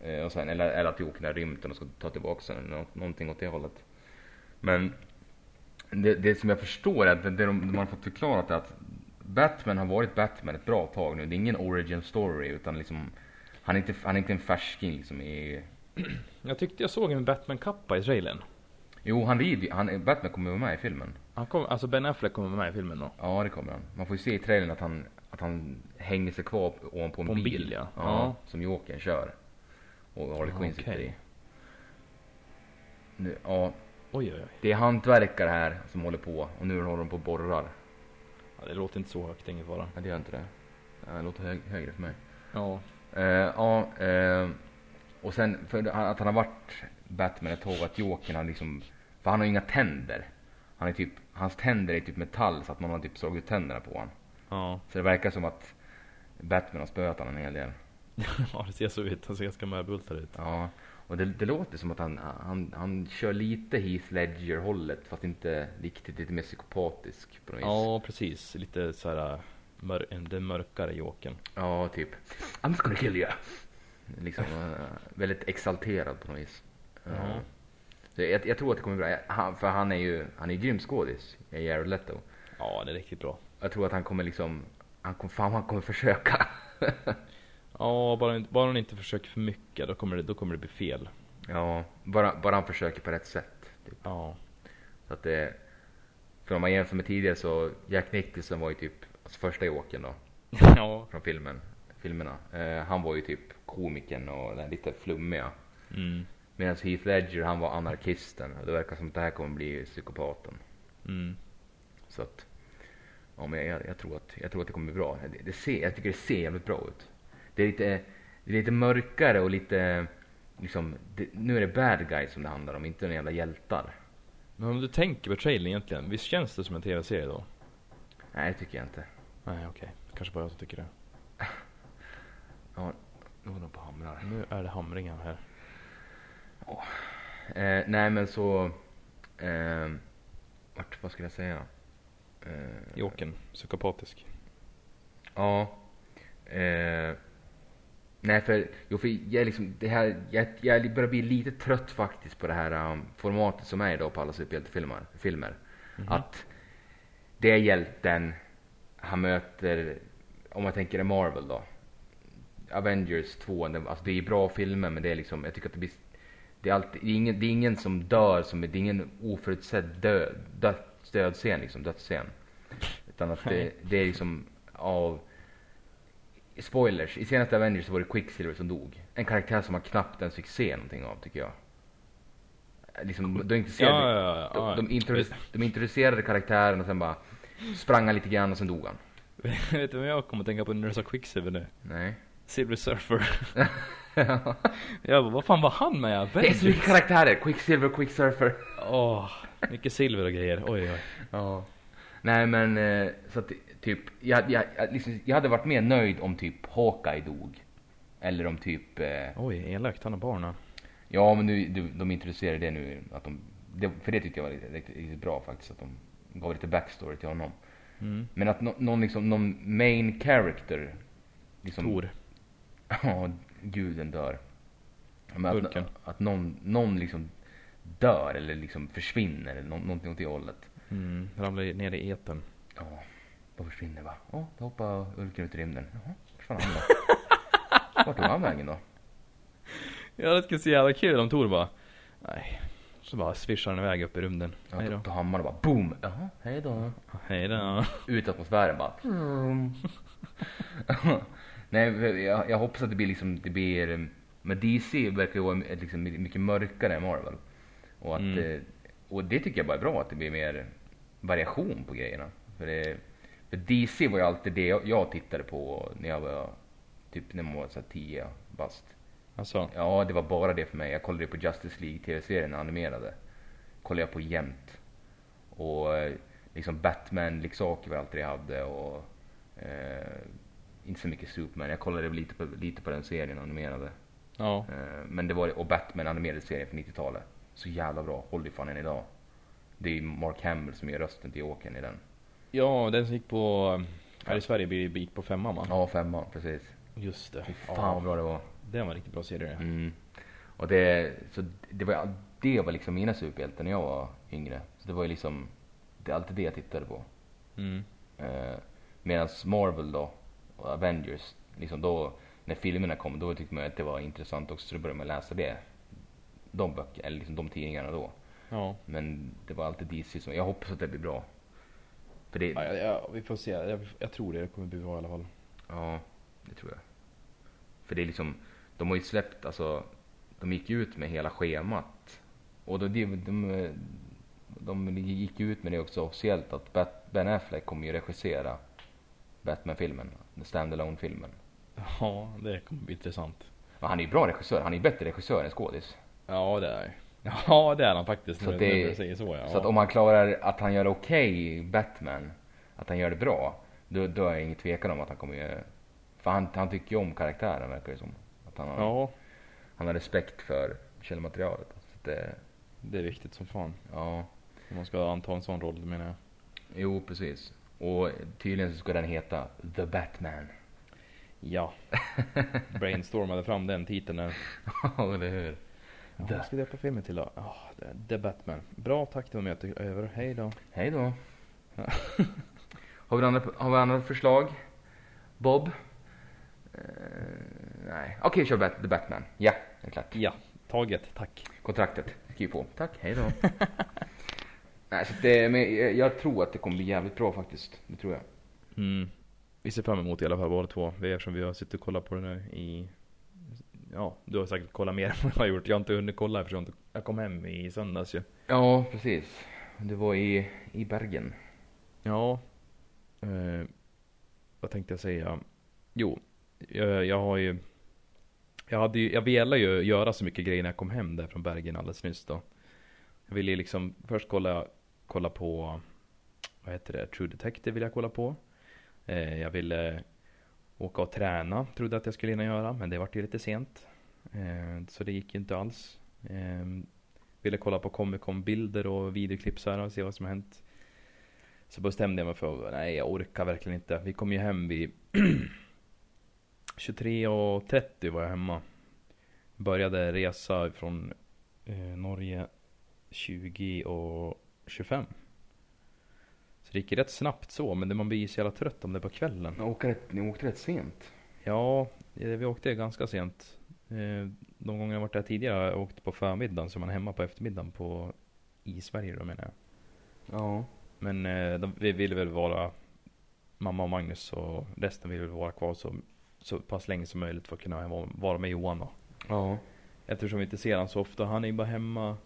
Eh, och sen, eller, eller att Jokern har rymt och de ska ta tillbaka eller nå- någonting åt det hållet. Men det, det som jag förstår är att det, det de, de har fått förklarat är att Batman har varit Batman ett bra tag nu. Det är ingen origin story utan liksom han är inte, han är inte en färsking liksom i... [clears throat] Jag tyckte jag såg en Batman-kappa i trailern. Jo, han rider han, Batman kommer med i filmen. Han kom, alltså Ben Affleck kommer med i filmen då. Ja, det kommer han. Man får ju se i trailern att han, att han hänger sig kvar ovanpå en På en bil. bil, ja. ja. Ja. Som Jokern kör. Och Harley Quinn sitter i. Nu, ja, Oj, oj, oj. det är hantverkare här som håller på och nu håller de på och borrar. Ja, det låter inte så högt, ingen fara. Ja, det gör inte det. Det låter hög, högre för mig. Ja. Eh, ja, eh, och sen för att han har varit Batman ett tag, att Jokern har liksom, för han har ju inga tänder. Han är typ, hans tänder är typ metall så att man har typ slagit ut tänderna på honom. Ja. Så det verkar som att Batman har spöat honom en hel del. [laughs] ja, det ser så ut. Han ser ganska mörbultad ut. Ja, och det, det låter som att han, han, han kör lite Heath Ledger hållet fast inte riktigt, lite mer psykopatisk på något vis. Ja, precis. Lite så här mör den mörkare Jokern. Ja, typ. I'm just gonna kill you. Liksom eh, väldigt exalterad på något vis. Ja. så jag, jag tror att det kommer bli bra. Han, för han är ju, han är grym skådis, Jared Leto. Ja, det är riktigt bra. Jag tror att han kommer liksom, han kommer, fan han kommer försöka. [laughs] Ja, bara, bara han inte försöker för mycket, då kommer det, då kommer det bli fel. ja, bara, bara han försöker på rätt sätt. Typ. Ja. Så att det, för om man jämför med tidigare så, Jack Nicholson var ju typ, alltså första Jokern då, [laughs] ja. från filmen, filmerna. Eh, han var ju typ komikern och den lite flummiga. Mm. Medan Heath Ledger, han var anarkisten. Och det verkar som att det här kommer bli psykopaten. Mm. Så att, ja men jag, jag, tror, att, jag tror att det kommer bli bra. Det, det ser, jag tycker det ser jävligt bra ut. Det är lite, det är lite mörkare och lite, liksom, det, nu är det bad guys som det handlar om, inte några jävla hjältar. Men om du tänker på trailern egentligen, visst känns det som en tv-serie då? Nej, det tycker jag inte. Nej, okej. Kanske bara jag som tycker det. Ja, nu håller de på hamrar. Nu är det hamringen här. Eh, nej men så, eh, vart, vad ska jag säga? Eh, Jokern, psykopatisk. Ja. Eh, Nej, för, jo, för jag, liksom, det här, jag, jag börjar bli lite trött faktiskt på det här um, formatet som är idag på alla superhjältefilmer. Filmer. Mhm. Att det är hjälten, han möter, om man tänker en Marvel då. Avengers 2, det, alltså det är bra filmer men det är liksom, jag tycker att det blir det är, alltid, det är, ingen, det är ingen som dör, som, det är ingen oförutsedd död, död, dödsscen liksom, dödsscen. Utan att det, det är liksom av spoilers. I senaste Avengers var det Quicksilver som dog. En karaktär som man knappt ens fick se någonting av tycker jag. Liksom, de, intresserade, Ja, ja, ja, de, de, de introducerade karaktären och sen bara sprang han lite grann och sen dog han. [laughs] Vet du vad jag kommer att tänka på när du sa Quicksilver nu? Nej. Silver Surfer. [laughs] Jag bara, vad fan var han med i det är så mycket karaktärer. Quicksilver, Quicksurfer. Åh, mycket silver och grejer. Oj, oj. Ja. Nej men eh, så att typ, jag, jag, liksom, jag hade varit mer nöjd om typ Hawkeye dog. Eller om typ, eh, Oj, elakt. Han har barn ja men nu, du, de introducerade det nu, att de, det, för det tyckte jag var riktigt, riktigt, bra faktiskt, att de gav lite backstory till honom. Mm. Men att nå- någon liksom, någon main character, liksom, Tor. [laughs] ja, guden dör. Men att, att någon, någon liksom dör eller liksom försvinner eller nå, någonting åt det hållet. Mm. Ramlar ner i eten. Ja, då försvinner va? Ja, då hoppar Ulken ut i rymden. Jaha, vart fan han då? [laughs] Vart tog han vägen då? Ja, det skulle se jävla kul om Tor bara, nej. Så bara svischar han iväg upp i rymden. Ja, Hej då, då. då hammar bara boom! Jaha, hej då. Hej då. Ut i atmosfären bara. [laughs] Nej, jag, jag hoppas att det blir liksom, det blir, eh, men DC verkar ju vara liksom mycket mörkare än Marvel. Och att, Mm. eh, och det tycker jag bara är bra att det blir mer variation på grejerna. För, det, för DC var ju alltid det jag, jag tittade på när jag var, typ när man var så här 10 bast. Alltså, Ja, det var bara det för mig. Jag kollade på Justice League tv-serien animerade. Kollade jag på jämt. Och eh, liksom Batman-leksaker var allt det jag hade och eh, inte så mycket Superman. Jag kollade lite på, lite på den serien animerade. ja. Eh, men det var och Batman animerade serien för 90-talet. Så jävla bra. Håller fan än idag. Det är Mark Hamill som gör rösten till Jokern i den. Ja, den som gick på, här i Sverige gick på femman va? Ja, femman precis. Just det. Fy fan vad bra det var. Det var riktigt bra serie det. Mm. Och det, så det var, det var liksom mina superhjältar när jag var yngre. Så det var ju liksom, det är alltid det jag tittade på. Mm. Eh, Medan Marvel då, och Avengers, liksom då, när filmerna kom, då tyckte man att det var intressant också, så då började man läsa det. De böcker, eller liksom de tidningarna då. Ja. Men det var alltid DC som, jag hoppas att det blir bra. För det, Ja, ja, vi får se. Jag, jag tror det kommer bli bra i alla fall. Ja, det tror jag. För det är liksom, de har ju släppt, alltså, de gick ut med hela schemat. Och då, de, de, de gick ut med det också officiellt att Ben Affleck kommer ju regissera Batman-filmen, den standalone filmen Ja, det kommer bli intressant. Men han är ju bra regissör, han är ju bättre regissör än skådis. Ja, det är Ja, det är han faktiskt. Så att det... du säger så ja. Så att om han klarar att han gör okej Batman, att han gör det bra, då, då är jag ingen tvekan om att han kommer göra För han, han tycker ju om karaktären verkar det som. Att han har, Ja, han har respekt för källmaterialet. Så det, det är viktigt som fan. ja, Om man ska anta en sån roll, menar jag. jo precis. Och tydligen så ska den heta The Batman. Ja. [laughs] Brainstormade fram den titeln där. Ja, eller hur? Ja, The- vad ska vi döpa filmen till då? Är The Batman. Bra, tack det var du över. Hej då. Hej då. [laughs] har, vi andra, har vi andra förslag? Bob? Eh, nej, okej kör Bat, The Batman. Ja, det är klart. Ja, taget. Tack. Kontraktet, skriv på. Tack, hej då. [laughs] nej, så det, men jag, jag tror att det kommer bli jävligt bra faktiskt. Det tror jag. Mm. Vi ser fram emot i alla fall båda två. Vi- Eftersom vi har suttit och kollat på det nu i... Ja, du har säkert kollat mer [laughs] än vad jag har gjort. Jag har inte hunnit kolla eftersom jag kom hem i söndags ju. Ja, precis. Det var i, i Bergen. Ja. Eh, vad tänkte jag säga? Jo, jag, jag har ju... Jag, hade ju, jag ville ju göra så mycket grejer när jag kom hem där från Bergen alldeles nyss då. Jag ville ju liksom först kolla, kolla på, vad heter det, True Detective vill jag kolla på. Eh, jag ville åka och träna, trodde att jag skulle hinna göra, men det vart ju lite sent. Eh, så det gick ju inte alls. Eh, ville kolla på Comic Con bilder och videoklipp så här och se vad som har hänt. Så bestämde jag mig för, att, nej jag orkar verkligen inte. Vi kom ju hem vid [clears throat] 23.30 var jag hemma. Började resa från eh, Norge 20 och 25. Så det gick rätt snabbt så, men man blir ju så jävla trött om det är på kvällen. Ni åkte rätt, ni åkte rätt sent. Ja, eh, vi åkte ganska sent. Eh, De gånger jag varit där tidigare har jag åkt på förmiddagen, så man är hemma på eftermiddagen på i Sverige då menar jag. Ja. Men eh, de, vi ville väl vara Mamma och Magnus och resten ville väl vara kvar så, så pass länge som möjligt för att kunna vara, vara med Johan då. Ja. Eftersom vi inte ser honom så ofta. Han är ju bara hemma.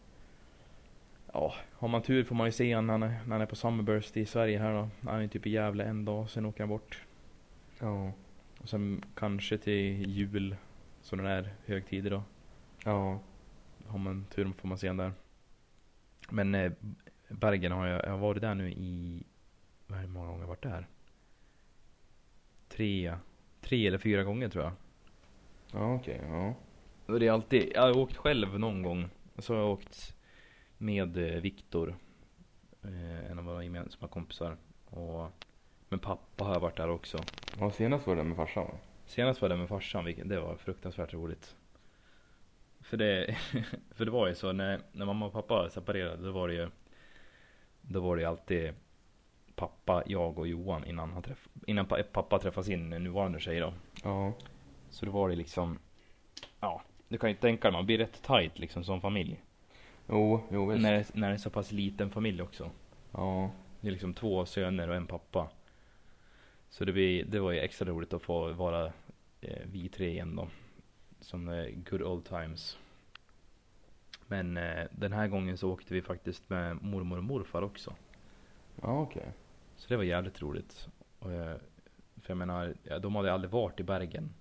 Ja, har man tur får man ju se honom när när han är på Summerburst i Sverige här då. Han är typ i Gävle en dag, sen åker han bort. Ja. Och sen kanske till jul, sådana där högtider då. Ja. Har man tur får man se honom där. Men eh, Bergen har jag, jag har varit där nu i, vad det många gånger jag har varit där? Tre, tre eller fyra gånger tror jag. Ja, okej. Ja. Och det är alltid, jag har åkt själv någon gång. Så har jag åkt med eh, Viktor. Eh, en av våra gemensamma kompisar. Och med pappa har jag varit där också. Ja, senast var det med farsan va? Senast var det med farsan, vilket det var fruktansvärt roligt. För det, [laughs] för det var ju så när, när mamma och pappa separerade, då var det ju Då var det ju alltid pappa, jag och Johan innan, han träff, innan pa- pappa träffade sin nuvarande tjej då. Ja. Så då var det liksom Ja, du kan ju tänka dig, man blir rätt tight liksom som familj. Jo, jo visst. När det, när det är så pass liten familj också. Ja. Det är liksom två söner och en pappa. Så det, blir, det var ju extra roligt att få vara eh, vi tre igen då. Som eh, good old times. Men eh, den här gången så åkte vi faktiskt med mormor och morfar också. Ja, okej. Så det var jävligt roligt. Och, eh, för jag menar, ja, de hade aldrig varit i Bergen.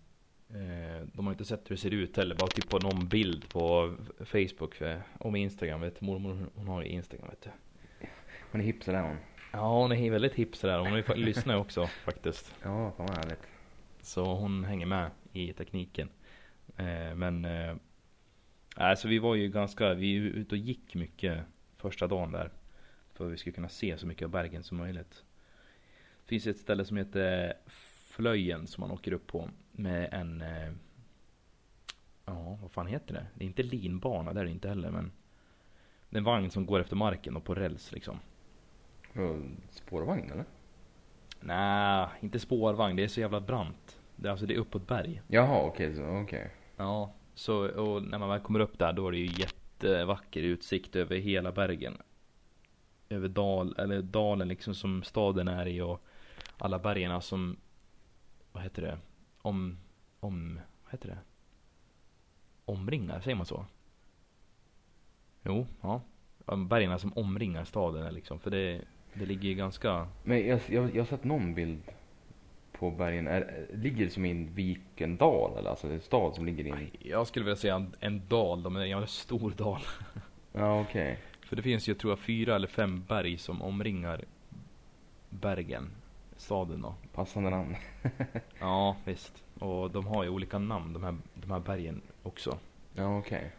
Eh, de har inte sett hur det ser ut heller, bara typ på någon bild på Facebook och med Instagram. Vet, du. mormor hon har ju Instagram vet du. Hon är hipster är hon. Ja hon är väldigt hip sådär. Hon lyssnat också faktiskt. Ja, fan vad härligt. Så hon hänger med i tekniken. Eh, men eh, alltså vi var ju ganska, vi var ute och gick mycket första dagen där. För att vi skulle kunna se så mycket av Bergen som möjligt. Det finns ett ställe som heter Flöjen som man åker upp på med en eh, Ja, vad fan heter det? Det är inte linbana, det är det inte heller men Det är en vagn som går efter marken och på räls liksom. Spårvagn eller? Nej, inte spårvagn. Det är så jävla brant. Det är alltså det är uppåt berg. Jaha, okej. så okej. Ja. Så, och när man väl kommer upp där då är det ju jättevacker utsikt över hela bergen. Över dal, eller dalen liksom som staden är i och alla bergen som, vad heter det? Om, om, vad heter det? Omringar, säger man så? Jo, ja. Ja, Bergen som omringar staden liksom, för det, det ligger ju ganska Men jag, jag, jag har sett någon bild på bergen. Är, ligger det som i en vikendal eller? Alltså en stad som ligger i en... Jag skulle vilja säga en, en dal, de är en jävla stor dal. [laughs] Ja, okej. För det finns ju, tror jag, fyra eller fem berg som omringar Bergen, staden då. Passande namn. [laughs] Ja, visst. Och de har ju olika namn, de här, de här bergen också. Ja, okej.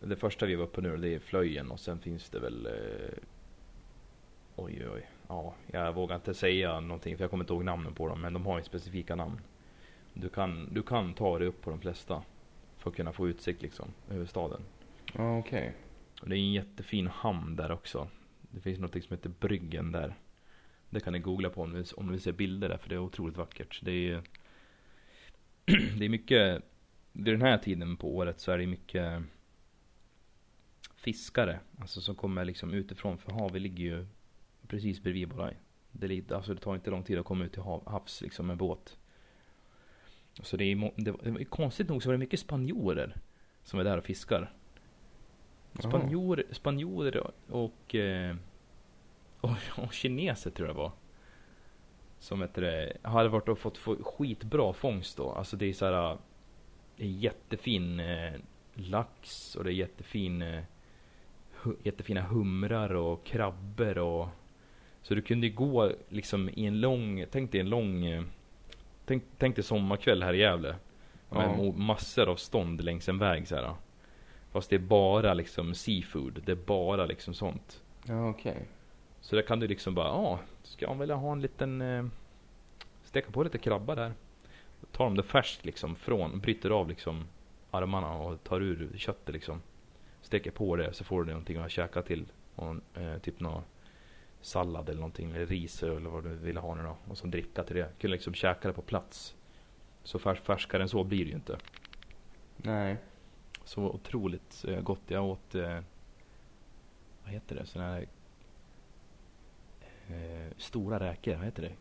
Det första vi var uppe nu, det är Flöjen och sen finns det väl... Eh... Oj, oj. Ja, jag vågar inte säga någonting för jag kommer inte ihåg namnen på dem, men de har ju specifika namn. Du kan, du kan ta dig upp på de flesta. För att kunna få utsikt liksom, över staden. Ja, okej. Och det är en jättefin hamn där också. Det finns något som heter Bryggen där. Det kan ni googla på om ni, om ni vill se bilder där för det är otroligt vackert. Det är [clears throat] Det är mycket Vid den här tiden på året så är det mycket Fiskare, alltså som kommer liksom utifrån för havet ligger ju Precis bredvid bara. Det, alltså det tar inte lång tid att komma ut till hav, havs liksom med båt. Så det är, det, det konstigt nog så var det mycket spanjorer Som är där och fiskar. Spanjor, spanjorer och, eh, och, och kineser tror jag det var. Som heter hade varit och fått få skitbra fångst då. Alltså det är så här. Det är jättefin eh, lax och det är jättefin eh, hu, jättefina humrar och krabbor och så du kunde gå liksom i en lång, tänk dig en lång Tänk, tänk dig sommarkväll här i Gävle. Med Ja. massor av stånd längs en väg så här. Fast det är bara liksom seafood, det är bara liksom sånt. Ja, okej. Så där kan du liksom bara, ja, ska man vilja ha en liten, eh, steka på lite krabba där. tar de det färskt liksom från, bryter av liksom armarna och tar ur köttet liksom. Steker på det så får du någonting att käka till. Och, eh, typ någon sallad eller någonting, eller ris eller vad du vill ha nu då. Och så dricka till det. Kunde liksom käka det på plats. Så färs färskare än så blir det ju inte. Nej. Så otroligt eh, gott. Jag åt, eh, vad heter det, sådana här eh, stora räkor, vad heter det?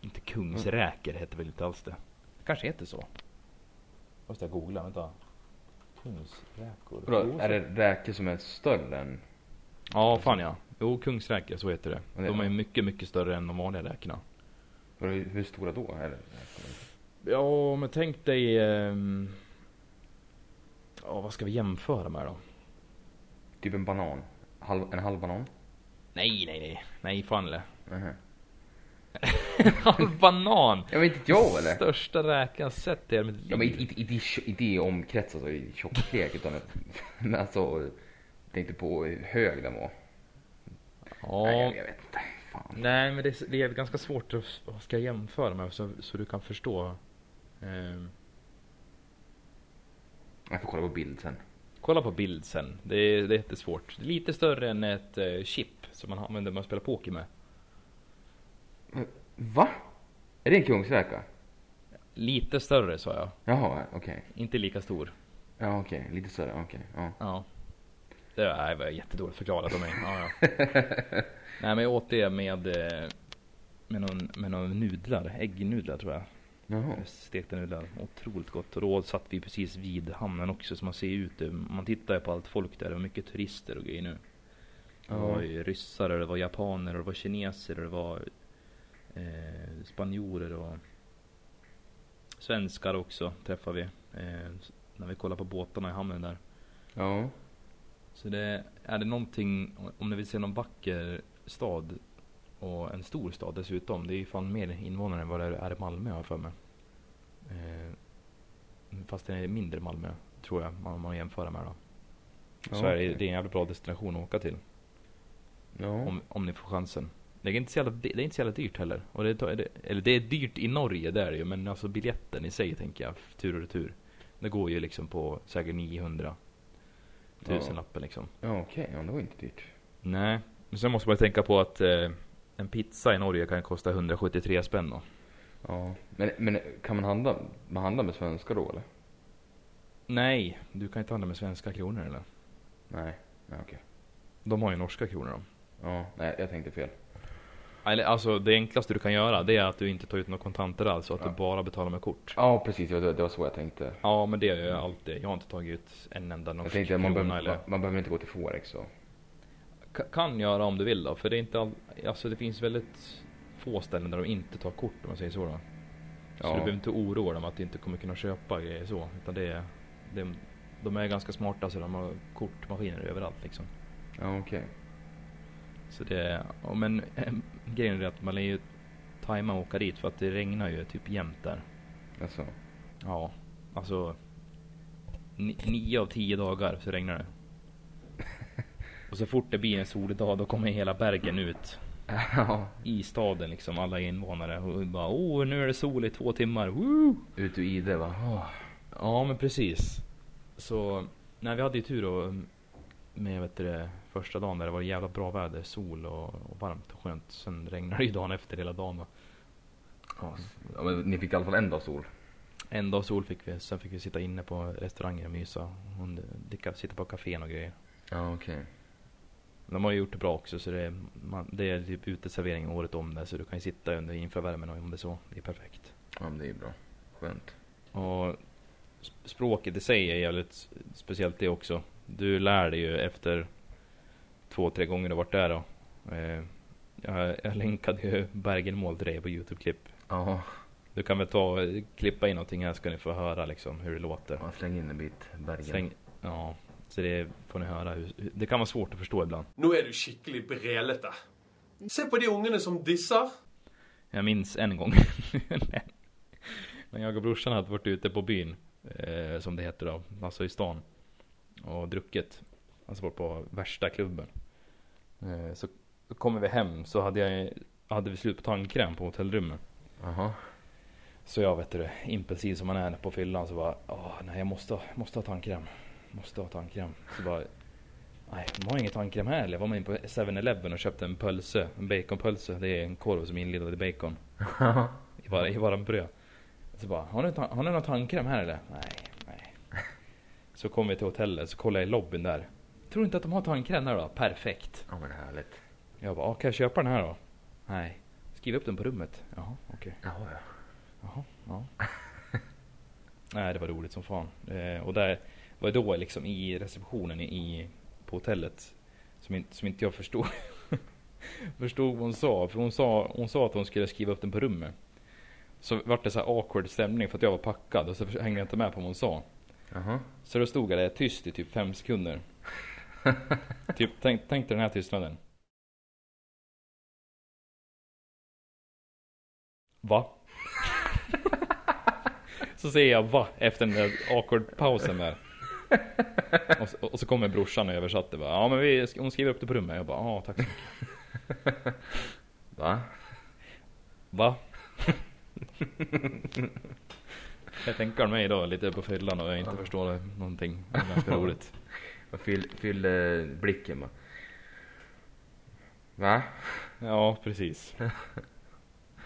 Inte kungsräkor heter väl inte alls det. Kanske heter så. Måste jag googla, vänta. Kungsräkor. Vadå, är det räkor som är större än... Ja, fan ja. Jo, kungsräkor, så heter det. De är mycket, mycket större än de vanliga räkorna. Vadå, Hur stora då? Är det? Ja, men tänk dig... ehm, Ja, vad ska vi jämföra med då? Typ en banan? Halv, en halv banan? Nej, nej, nej. Nej, fan eller. Mhm. Halv [laughs] banan! Jag vet inte jag eller? Största räkan jag sett i hela mitt liv. Ja men inte, inte, inte, inte i omkrets alltså i tjocklek utan [laughs] men alltså tänkte på hur hög den var. Ja. Nej jag, jag vet inte. Fan. Nej, men det, är- det är ganska svårt att ska jämföra med så, så du kan förstå. Ehm, Jag får kolla på bild sen. kolla på bild sen. Det är, det är jättesvårt. Lite större än ett eh, chip som man använder när man spelar poker med. Va? Är det en kungsräka? Lite större sa jag. Jaha, okej. Inte lika stor. Ja okej, lite större, okej. Ja. Ja. Det var, nej, det var jättedåligt förklarat av mig. Ja, ja. [laughs] Nej men jag åt det med, eh, med, någon, med någon nudlar. Äggnudlar tror jag. Jaha. Stekta nudlar. Otroligt gott. Och då satt vi precis vid hamnen också så man ser ut. Man tittar ju på allt folk där. Det var mycket turister och grejer nu. Det var ju ryssar och det var japaner och det var kineser och det var eh, spanjorer och svenskar också träffade vi. Eh, när vi kollade på båtarna i hamnen där. Ja. Så det, är det någonting, om ni vill se någon vacker stad och en stor stad dessutom. Det är ju fan mer invånare än vad det är i Malmö har för mig. Eh, fast det är mindre Malmö tror jag om man jämför med då. Ja, så är det, det är en jävla bra destination att åka till. Ja. Om, om ni får chansen. Det är inte så jävla, det är inte så jävla dyrt heller. Och det, eller det är dyrt i Norge, det är det ju. Men alltså biljetten i sig tänker jag, tur och retur. Det går ju liksom på säkert 900 tusenlappen liksom. Ja okej, ja det var inte dyrt. Nej, men sen måste man ju tänka på att eh, en pizza i Norge kan kosta 173 spänn då. Ja. Men, men kan man handla, man handla med svenska då eller? Nej, du kan inte handla med svenska kronor eller? Nej, nej okej. De har ju norska kronor då. Ja, nej jag tänkte fel. Eller alltså det enklaste du kan göra det är att du inte tar ut några kontanter alls och att Ja. du bara betalar med kort. Ja precis, det, det var så jag tänkte. Ja men det gör jag alltid. Jag har inte tagit ut en enda Jag norsk tänkte att man, krona behöver, eller... man, man behöver inte gå till Forex så. Ka- Kan göra om du vill då, för det är inte all... Alltså det finns väldigt få ställen där de inte tar kort om man säger så då. Så Ja. du behöver inte oroa dig om att du inte kommer kunna köpa grejer så. Utan det är... Det, de är ganska smarta så de har kortmaskiner överallt liksom. Ja okej. Så det... ja, Men eh, grejen är att man är ju tajma att åka dit för att det regnar ju typ jämt där. Alltså. Ja, alltså... Ni, nio av tio dagar så regnar det. Och så fort det blir en solig dag då kommer hela bergen ut. [laughs] Ja. i staden liksom, alla invånare. Och bara oh nu är det sol i två timmar, woo! Ut ur ide va? Åh. Ja men precis. Så, nej vi hade ju tur då med vet du, första dagen där det var jävla bra väder, sol och, och varmt och skönt. Sen regnade det ju dagen efter hela dagen då. Ja, men ni fick i alla fall en dag sol. En dag sol fick vi, sen fick vi sitta inne på restauranger och mysa. Och dricka, sitta på kafén och grejer. Ja okej. De har ju gjort det bra också så det är, man, det är typ uteservering året om där så du kan ju sitta under infravärmen om det är så. Det är perfekt. Ja men det är bra. Skönt. Och sp- språket i sig är jävligt speciellt det också. Du lär dig ju efter två, tre gånger du varit där då. Eh, jag, jag länkade ju Bergenmål till dig på Youtube-klipp. Ja. Du kan väl ta klippa in någonting här ska ni få höra liksom hur det låter. ja släng in en bit Bergen. Släng, ja, så det får ni höra. Hur, det kan vara svårt att förstå ibland. Nå er du skikkelig brelete. Se på de ungene som disser. Jag minns en gång. [laughs] När jag och brorsan hade varit ute på byn. Eh, som det heter då. Alltså i stan. Och druckit. Alltså varit på värsta klubben. Eh, så kommer vi hem så hade jag hade vi slut på tandkräm på hotellrummet. Jaha. Så jag vet du, impulsiv som man är på fyllan så bara, åh nej jag måste, måste ha tandkräm. Måste ha tandkräm. Så bara, nej de har ingen tandkräm här eller? Var man in på 7-Eleven och köpte en pölse, en baconpölse. Det är en korv som är inlindad i bacon. [laughs] I bara, i bara bröd. Så bara, har ni, har ni någon tandkräm här eller? Nej, nej. Så kom vi till hotellet, så kollade jag i lobbyn där. Tror du inte att de har tandkräm där då? Perfekt. Ja men härligt. Jag bara, "Ja, kan jag köpa den här då? Nej. Skriv upp den på rummet. Jaha, okej. Jaha ja. Jaha, ja. [laughs] Nej, det var roligt som fan. Eh, och där var då liksom i receptionen i, på hotellet som inte, som inte jag förstod. [laughs] förstod vad hon sa. För hon sa, hon sa att hon skulle skriva upp den på rummet. Så vart det så här awkward stämning för att jag var packad och så hängde jag inte med på vad hon sa. Jaha. Så då stod jag där tyst i typ fem sekunder. [laughs] typ, tänk, tänk dig den här tystnaden. Va? [laughs] så säger jag va efter den där awkward pausen där. Och så, och så kommer brorsan och översatte bara, ja men vi, hon skriver upp det på rummet. Jag bara, ja tack så mycket. Va? Va? jag tänker mig då lite på fyllan och jag inte förstår någonting. Det är ganska roligt. Fyll, fyll eh, blicken bara. Va? Ja, precis.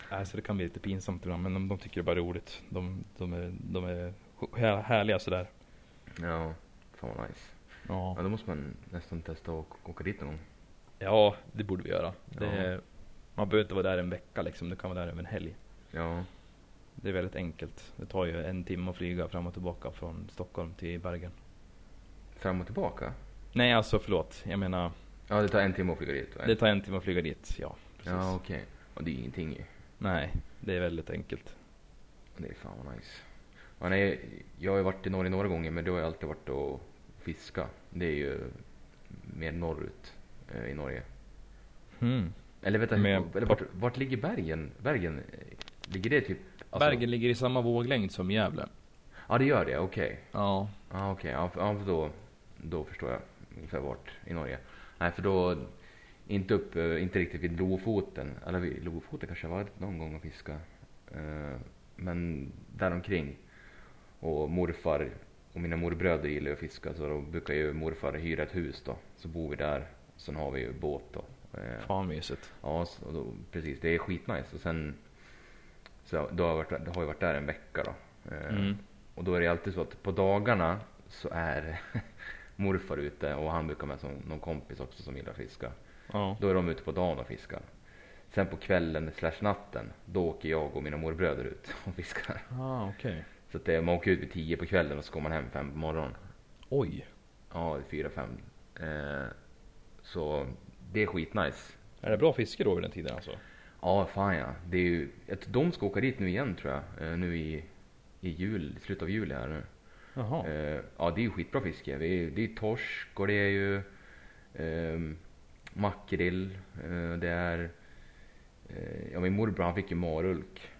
alltså det kan bli lite pinsamt ibland, men de, de tycker det bara är roligt. De, de, är, de är här- härliga sådär. Ja. Fan vad nice. Ja Ja. då måste man nästan testa att åka dit någon gång. ja, det borde vi göra. Det, Ja. Man behöver inte vara där en vecka liksom, du kan vara där över en helg. Ja. Det är väldigt enkelt. Det tar ju en timme att flyga fram och tillbaka från Stockholm till Bergen. Fram och tillbaka? Nej, alltså förlåt. Jag menar, Ja det tar en timme att flyga dit va? det tar en timme att flyga dit. Ja, precis. Ja okej. Och det är ingenting ju. Nej, det är väldigt enkelt. Det är fan vad nice. Ja, nej, jag har ju varit i Norge några gånger men då har jag alltid varit och fiska. Det är ju mer norrut eh, i Norge. Hmm. Eller vänta, Med eller vart, vart ligger Bergen? Bergen? eh, Ligger det typ? alltså- Bergen ligger i samma våglängd som Gävle. Ja det gör det, okej. Ja. Ja okej, för- ja, då, då förstår jag ungefär vart i Norge. Nej för då, inte upp, eh, inte riktigt vid Lofoten. Eller vid Lofoten kanske jag varit någon gång och fiska. Eh, Men däromkring. Och morfar och mina morbröder gillar ju att fiska så då brukar ju morfar hyra ett hus då. Så bor vi där. Sen har vi ju båt då. Eh, Fan mysigt. Ja, då, precis. Det är skitnice. Och sen så då har jag varit, då har jag varit där en vecka då. Eh, Mm. Och då är det alltid så att på dagarna så är [laughs] morfar ute och han brukar med som någon kompis också som gillar att fiska. Ja. Då är de ute på dagen och fiskar. Sen på kvällen slash natten, då åker jag och mina morbröder ut och fiskar. Ah, okej. Så att det, man åker ut vid tio på kvällen och så kommer man hem fem på morgonen. Oj. Ja, fyra, fem. Eh, så det är skitnice. Är det bra fiske då vid den tiden alltså? Ja, fan ja. Det är ju, de ska åka dit nu igen tror jag. Eh, nu i, i jul, slutet av juli här nu. Jaha. Eh, ja, det är ju skitbra fiske. Det är, det är torsk och det är ju ehm, makrill. Eh, det är... Eh, ja, min morbror han fick ju marulk.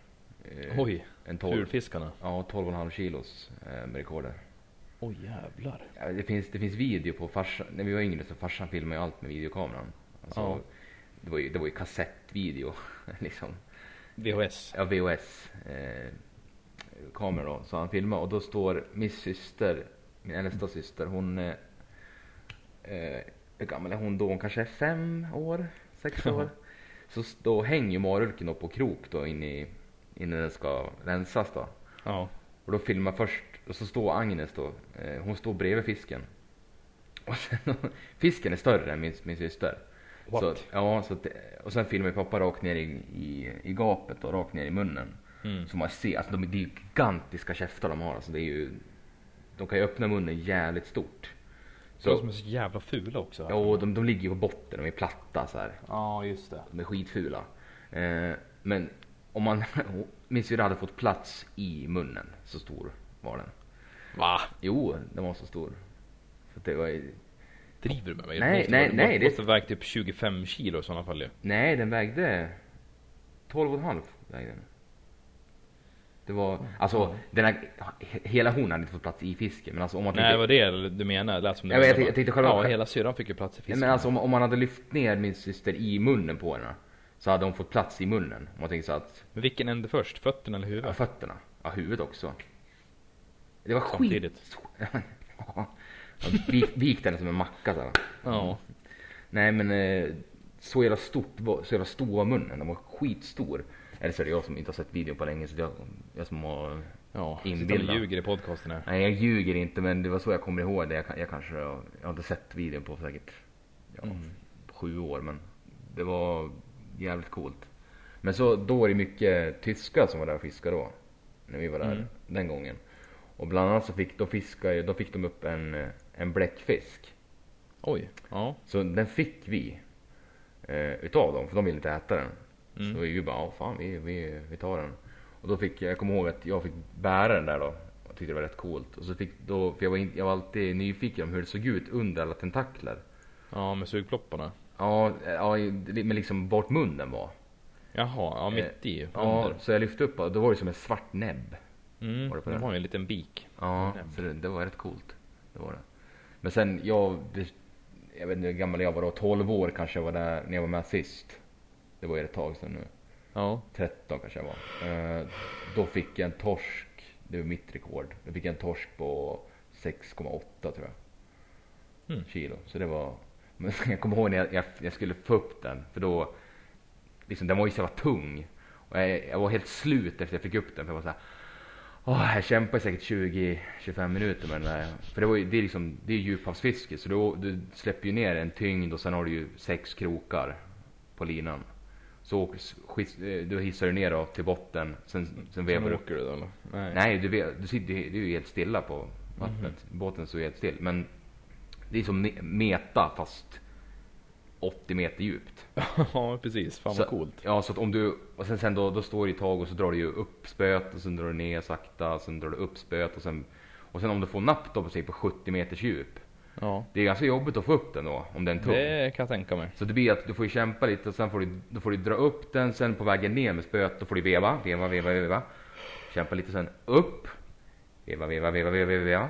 Eh, Oj. En 12, Fulfiskarna. ja, 12,5 kilos eh, med rekorder. Oj jävlar. Ja, det, finns, det finns video på farsan. När vi var yngre så farsan filmade ju allt med videokameran. Alltså, Ja. det, var ju, det var ju kassettvideo [laughs] liksom. VHS. Ja, VHS eh, kamera då. Så han filmade och då står min syster, min äldsta syster, hon eh, eh, hur gammal är hon då? Hon kanske är fem år, sex [laughs] år. Så då hänger ju marulken upp på krok då in i, innan den ska rensas då. Ja. Och då filmar först, och så står Agnes då, eh, hon står bredvid fisken. Och sen, [laughs] fisken är större än min, min syster. What? Så, ja, så och sen filmar pappa rakt ner i, i, i gapet och rakt ner i munnen. Mm. Så man ser, alltså de, det är gigantiska käftar de har. Alltså det är ju, de kan ju öppna munnen jävligt stort. Så. De är så jävla fula också. ja, och de, de ligger ju på botten, de är platta så här. Ja, just det. De är skitfula. Eh, men om man, [laughs] min syrra hade fått plats i munnen, så stor var den. Va? Jo, den var så stor. Så det var, ju- Driver du med mig? Nej, det måste, nej, vara- nej, Det det- måste väga typ 25 kilo i sådana fall ju. nej den vägde 12,5 vägde den. Det var, alltså den här, hela hon hade inte fått plats i fisken men alltså om man Nej, tänker- det var det du menade. Det lät som du jag menade tänkte- jag tänkte själva- Ja, hela syrran fick ju plats i Nej, fisken. men alltså om, om man hade lyft ner min syster i munnen på henne. Så hade hon fått plats i munnen. Man tänker så att, Men vilken ände först? Fötterna eller ja, huvudet? fötterna, ja huvudet också. Det var skit. Samtidigt. [laughs] Ja, vik, vikt henne som en macka så här. Ja. Nej men eh, så jävla stort, var- så jävla stor var munnen. Den var skitstor. Eller så är det jag som inte har sett videon på länge så jag, jag som har... Ja, sitter och ljuger i podcasten här. Nej jag ljuger inte men det var så jag kommer ihåg det. Jag, kan- jag kanske, jag, jag har inte sett videon på säkert ja, Mm. sju år men det var jävligt coolt. Men så då var det mycket tyskar som var där och fiskade då. När vi var där Mm. den gången. Och bland annat så fick de fiska, då fick de upp en, eh, en bläckfisk. Oj. Ja. Så den fick vi eh, utav dem, för de ville inte äta den. Mm. Så vi bara, fan vi, vi, vi tar den. Och då fick jag, jag kommer ihåg att jag fick bära den där då. Jag tyckte det var rätt coolt. Och så fick då, för jag var, in, jag var alltid nyfiken om hur det såg ut under alla tentakler. Ja, med sugplopparna. Ja, eh, ja men liksom vart munnen var. Jaha, ja mitt i. Ja, så jag lyfte upp och då var det som en svart näbb. Mm, var det på de den? har ju en liten bik. Ja, så det, det var rätt coolt. Det var det. Men sen, jag, jag vet inte hur gammal jag var då, 12 år kanske jag var där när jag var med sist. Det var ju ett tag sedan nu. Ja. 13 kanske jag var. Eh, då fick jag en torsk, det var mitt rekord. Då fick jag en torsk på 6,8 tror jag. Mm. Kilo. Så det var, men jag kommer ihåg när jag, jag, jag skulle få upp den, för då, liksom den var ju så jävla tung. Och jag, jag var helt slut efter jag fick upp den, för jag var så här. Åh, jag kämpade säkert 20-25 minuter med den där. För det, var ju, det är liksom, det är djuphavsfiske så du, du släpper ju ner en tyngd och sen har du ju sex krokar på linan. Så åker, eh, du hissar du ner då till botten, sen, sen vevar Sen du åker du då eller? Nej. Nej, du, du, sitter, du är ju helt stilla på vattnet. Båten står helt still. Men det är som meta fast 80 meter djupt. [laughs] ja, precis. Fan så, vad coolt. Ja, så att om du, och sen, sen då, då står du i tag och så drar du ju upp spöet och sen drar du ner sakta, sen drar du upp spöet och sen, och sen om du får napp då på, säg, på 70 meters djup. Ja. Det är ganska jobbigt att få upp den då, om den är tung. Det kan jag tänka mig. Så det blir att du får kämpa lite och sen får du, då får du dra upp den, sen på vägen ner med spöet, då får du veva, veva, veva, veva. Kämpa lite sen upp. Veva, veva, veva, veva, veva.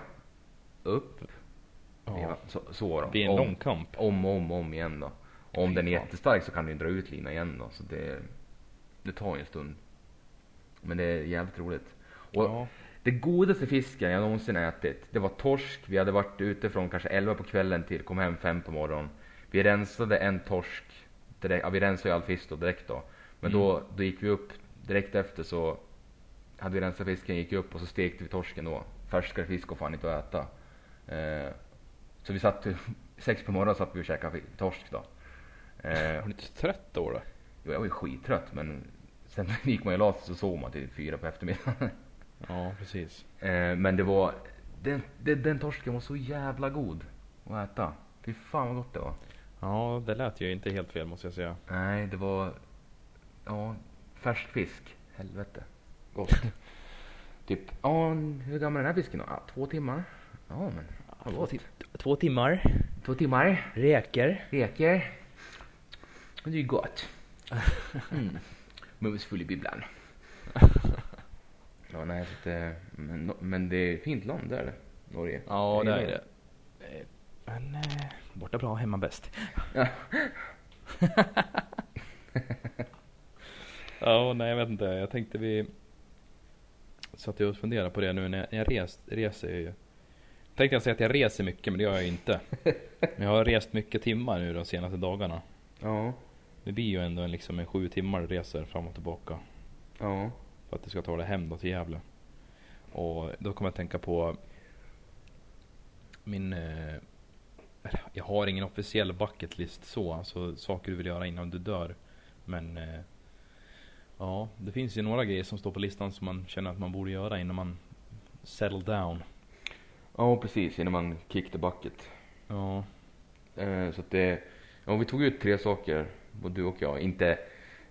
Upp. Ja. Så, så då. Det blir en om, lång kamp. Om och om, om igen då. Och om den är jättestark så kan du dra ut linan igen då. Så det, det tar ju en stund. Men det är jävligt roligt. Och Ja. det godaste fisken jag någonsin ätit, det var torsk. Vi hade varit ute från kanske 11 på kvällen till, kom hem 5 på morgonen. Vi rensade en torsk, direkt, ja, vi rensade ju all fisk då direkt då. Men Mm. då, då gick vi upp direkt efter så hade vi rensat fisken, gick upp och så stekte vi torsken då. Färskare fisk går fan inte att äta. Eh, så vi satt sex på morgonen satt vi och käkade torsk då. Eh, Är du inte så trött då? då? jo, jag var ju skittrött men sen [laughs] gick man ju och så sov man till fyra på eftermiddagen. Ja, precis. Eh, men det var, den, den, den torsken var så jävla god att äta. Fy fan vad gott det var. Ja, det lät ju inte helt fel måste jag säga. Nej, det var, ja, färsk fisk. Helvete. Gott. [laughs] typ, ja, hur gammal är den här fisken då? Ja, två timmar. Ja, men vad gott. Två timmar. Två timmar. Räker. Reker. Det är gott. [laughs] Mm. Mums full i bibblan. [laughs] Ja, nej, så att, eh, men, men det är fint land där, Norge. Ja, det är det. Eh, Men eh, borta bra, hemma bäst. Ja. [laughs] ja, nej jag vet inte. Jag tänkte vi satt jag och funderade på det nu när jag res, reser. Ju. Tänkte jag säga att jag reser mycket, men det gör jag inte. [laughs] Men jag har rest mycket timmar nu de senaste dagarna. Ja, Det blir ju ändå en, liksom en sju timmar resor fram och tillbaka. ja, För att jag ska ta det hem då till Gävle. Och då kommer jag tänka på min... Eh, jag har ingen officiell bucket list så, alltså saker du vill göra innan du dör. Men eh, ja, det finns ju några grejer som står på listan som man känner att man borde göra innan man settle down. Ja, precis innan man kick the bucket. Ja, Eh, så att det, ja, vi tog ut tre saker, både du och jag. Inte,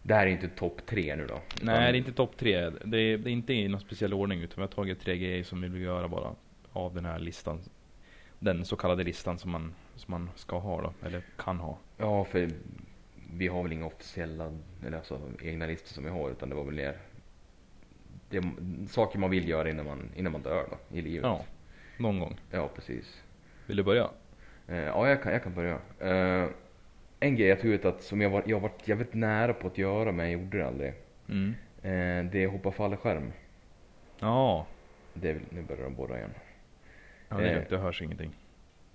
det här är inte topp tre nu då. nej det är inte topp tre. Det är, det är inte i någon speciell ordning utan vi har tagit tre grejer som vi vill göra bara av den här listan. Den så kallade listan som man, som man ska ha då, eller kan ha. Ja, för vi har väl inga officiella, eller alltså egna listor som vi har, utan det var väl mer det, saker man vill göra innan man, innan man dör då, i livet. Ja, någon gång. Ja, precis. Vill du börja? Eh, ja, jag kan, jag kan börja. Eh, en grej jag tog ut att som jag var, jag varit jävligt nära på att göra men jag gjorde det aldrig. Mm. Eh, det är hoppa fallskärm. Ja. Det är, nu börjar de borra igen. Ja, det är lugnt, det hörs ingenting.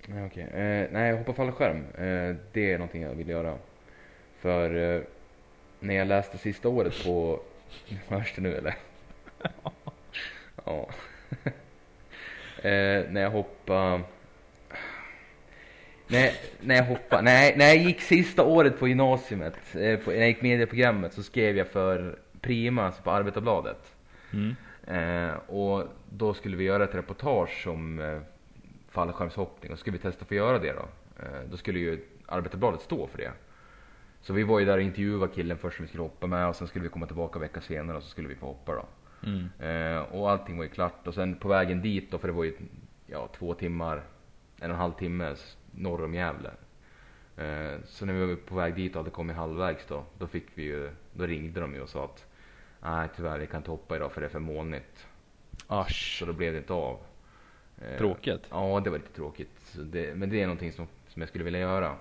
Nej, okej. Eh, nej, hoppa fallskärm. Det är någonting jag vill göra. För när jag läste sista året på... [laughs] Hörs det nu eller? [laughs] ja. Eh, när jag hoppade... Nej, när jag hoppade, nej, när jag gick sista året på gymnasiet, eh, på, när jag gick medieprogrammet så skrev jag för Prima, alltså på Arbetarbladet. Mm. Eh, och då skulle vi göra ett reportage om eh, fallskärmshoppning och skulle vi testa att få göra det då. Eh, då skulle ju Arbetarbladet stå för det. Så vi var ju där och intervjuade killen först som vi skulle hoppa med och sen skulle vi komma tillbaka en vecka senare och så skulle vi få hoppa då. Mm. Eh, och allting var ju klart och sen på vägen dit då, för det var ju ja, två timmar, en och en halv timme norr om Gävle. Eh, så när vi var på väg dit och hade kommit halvvägs då, då fick vi ju, då ringde de ju och sa att nej tyvärr vi kan inte hoppa idag för det är för molnigt. Asch. Så då blev det inte av. Eh, Tråkigt. Ja, det var lite tråkigt. Det, men det är någonting som, som jag skulle vilja göra.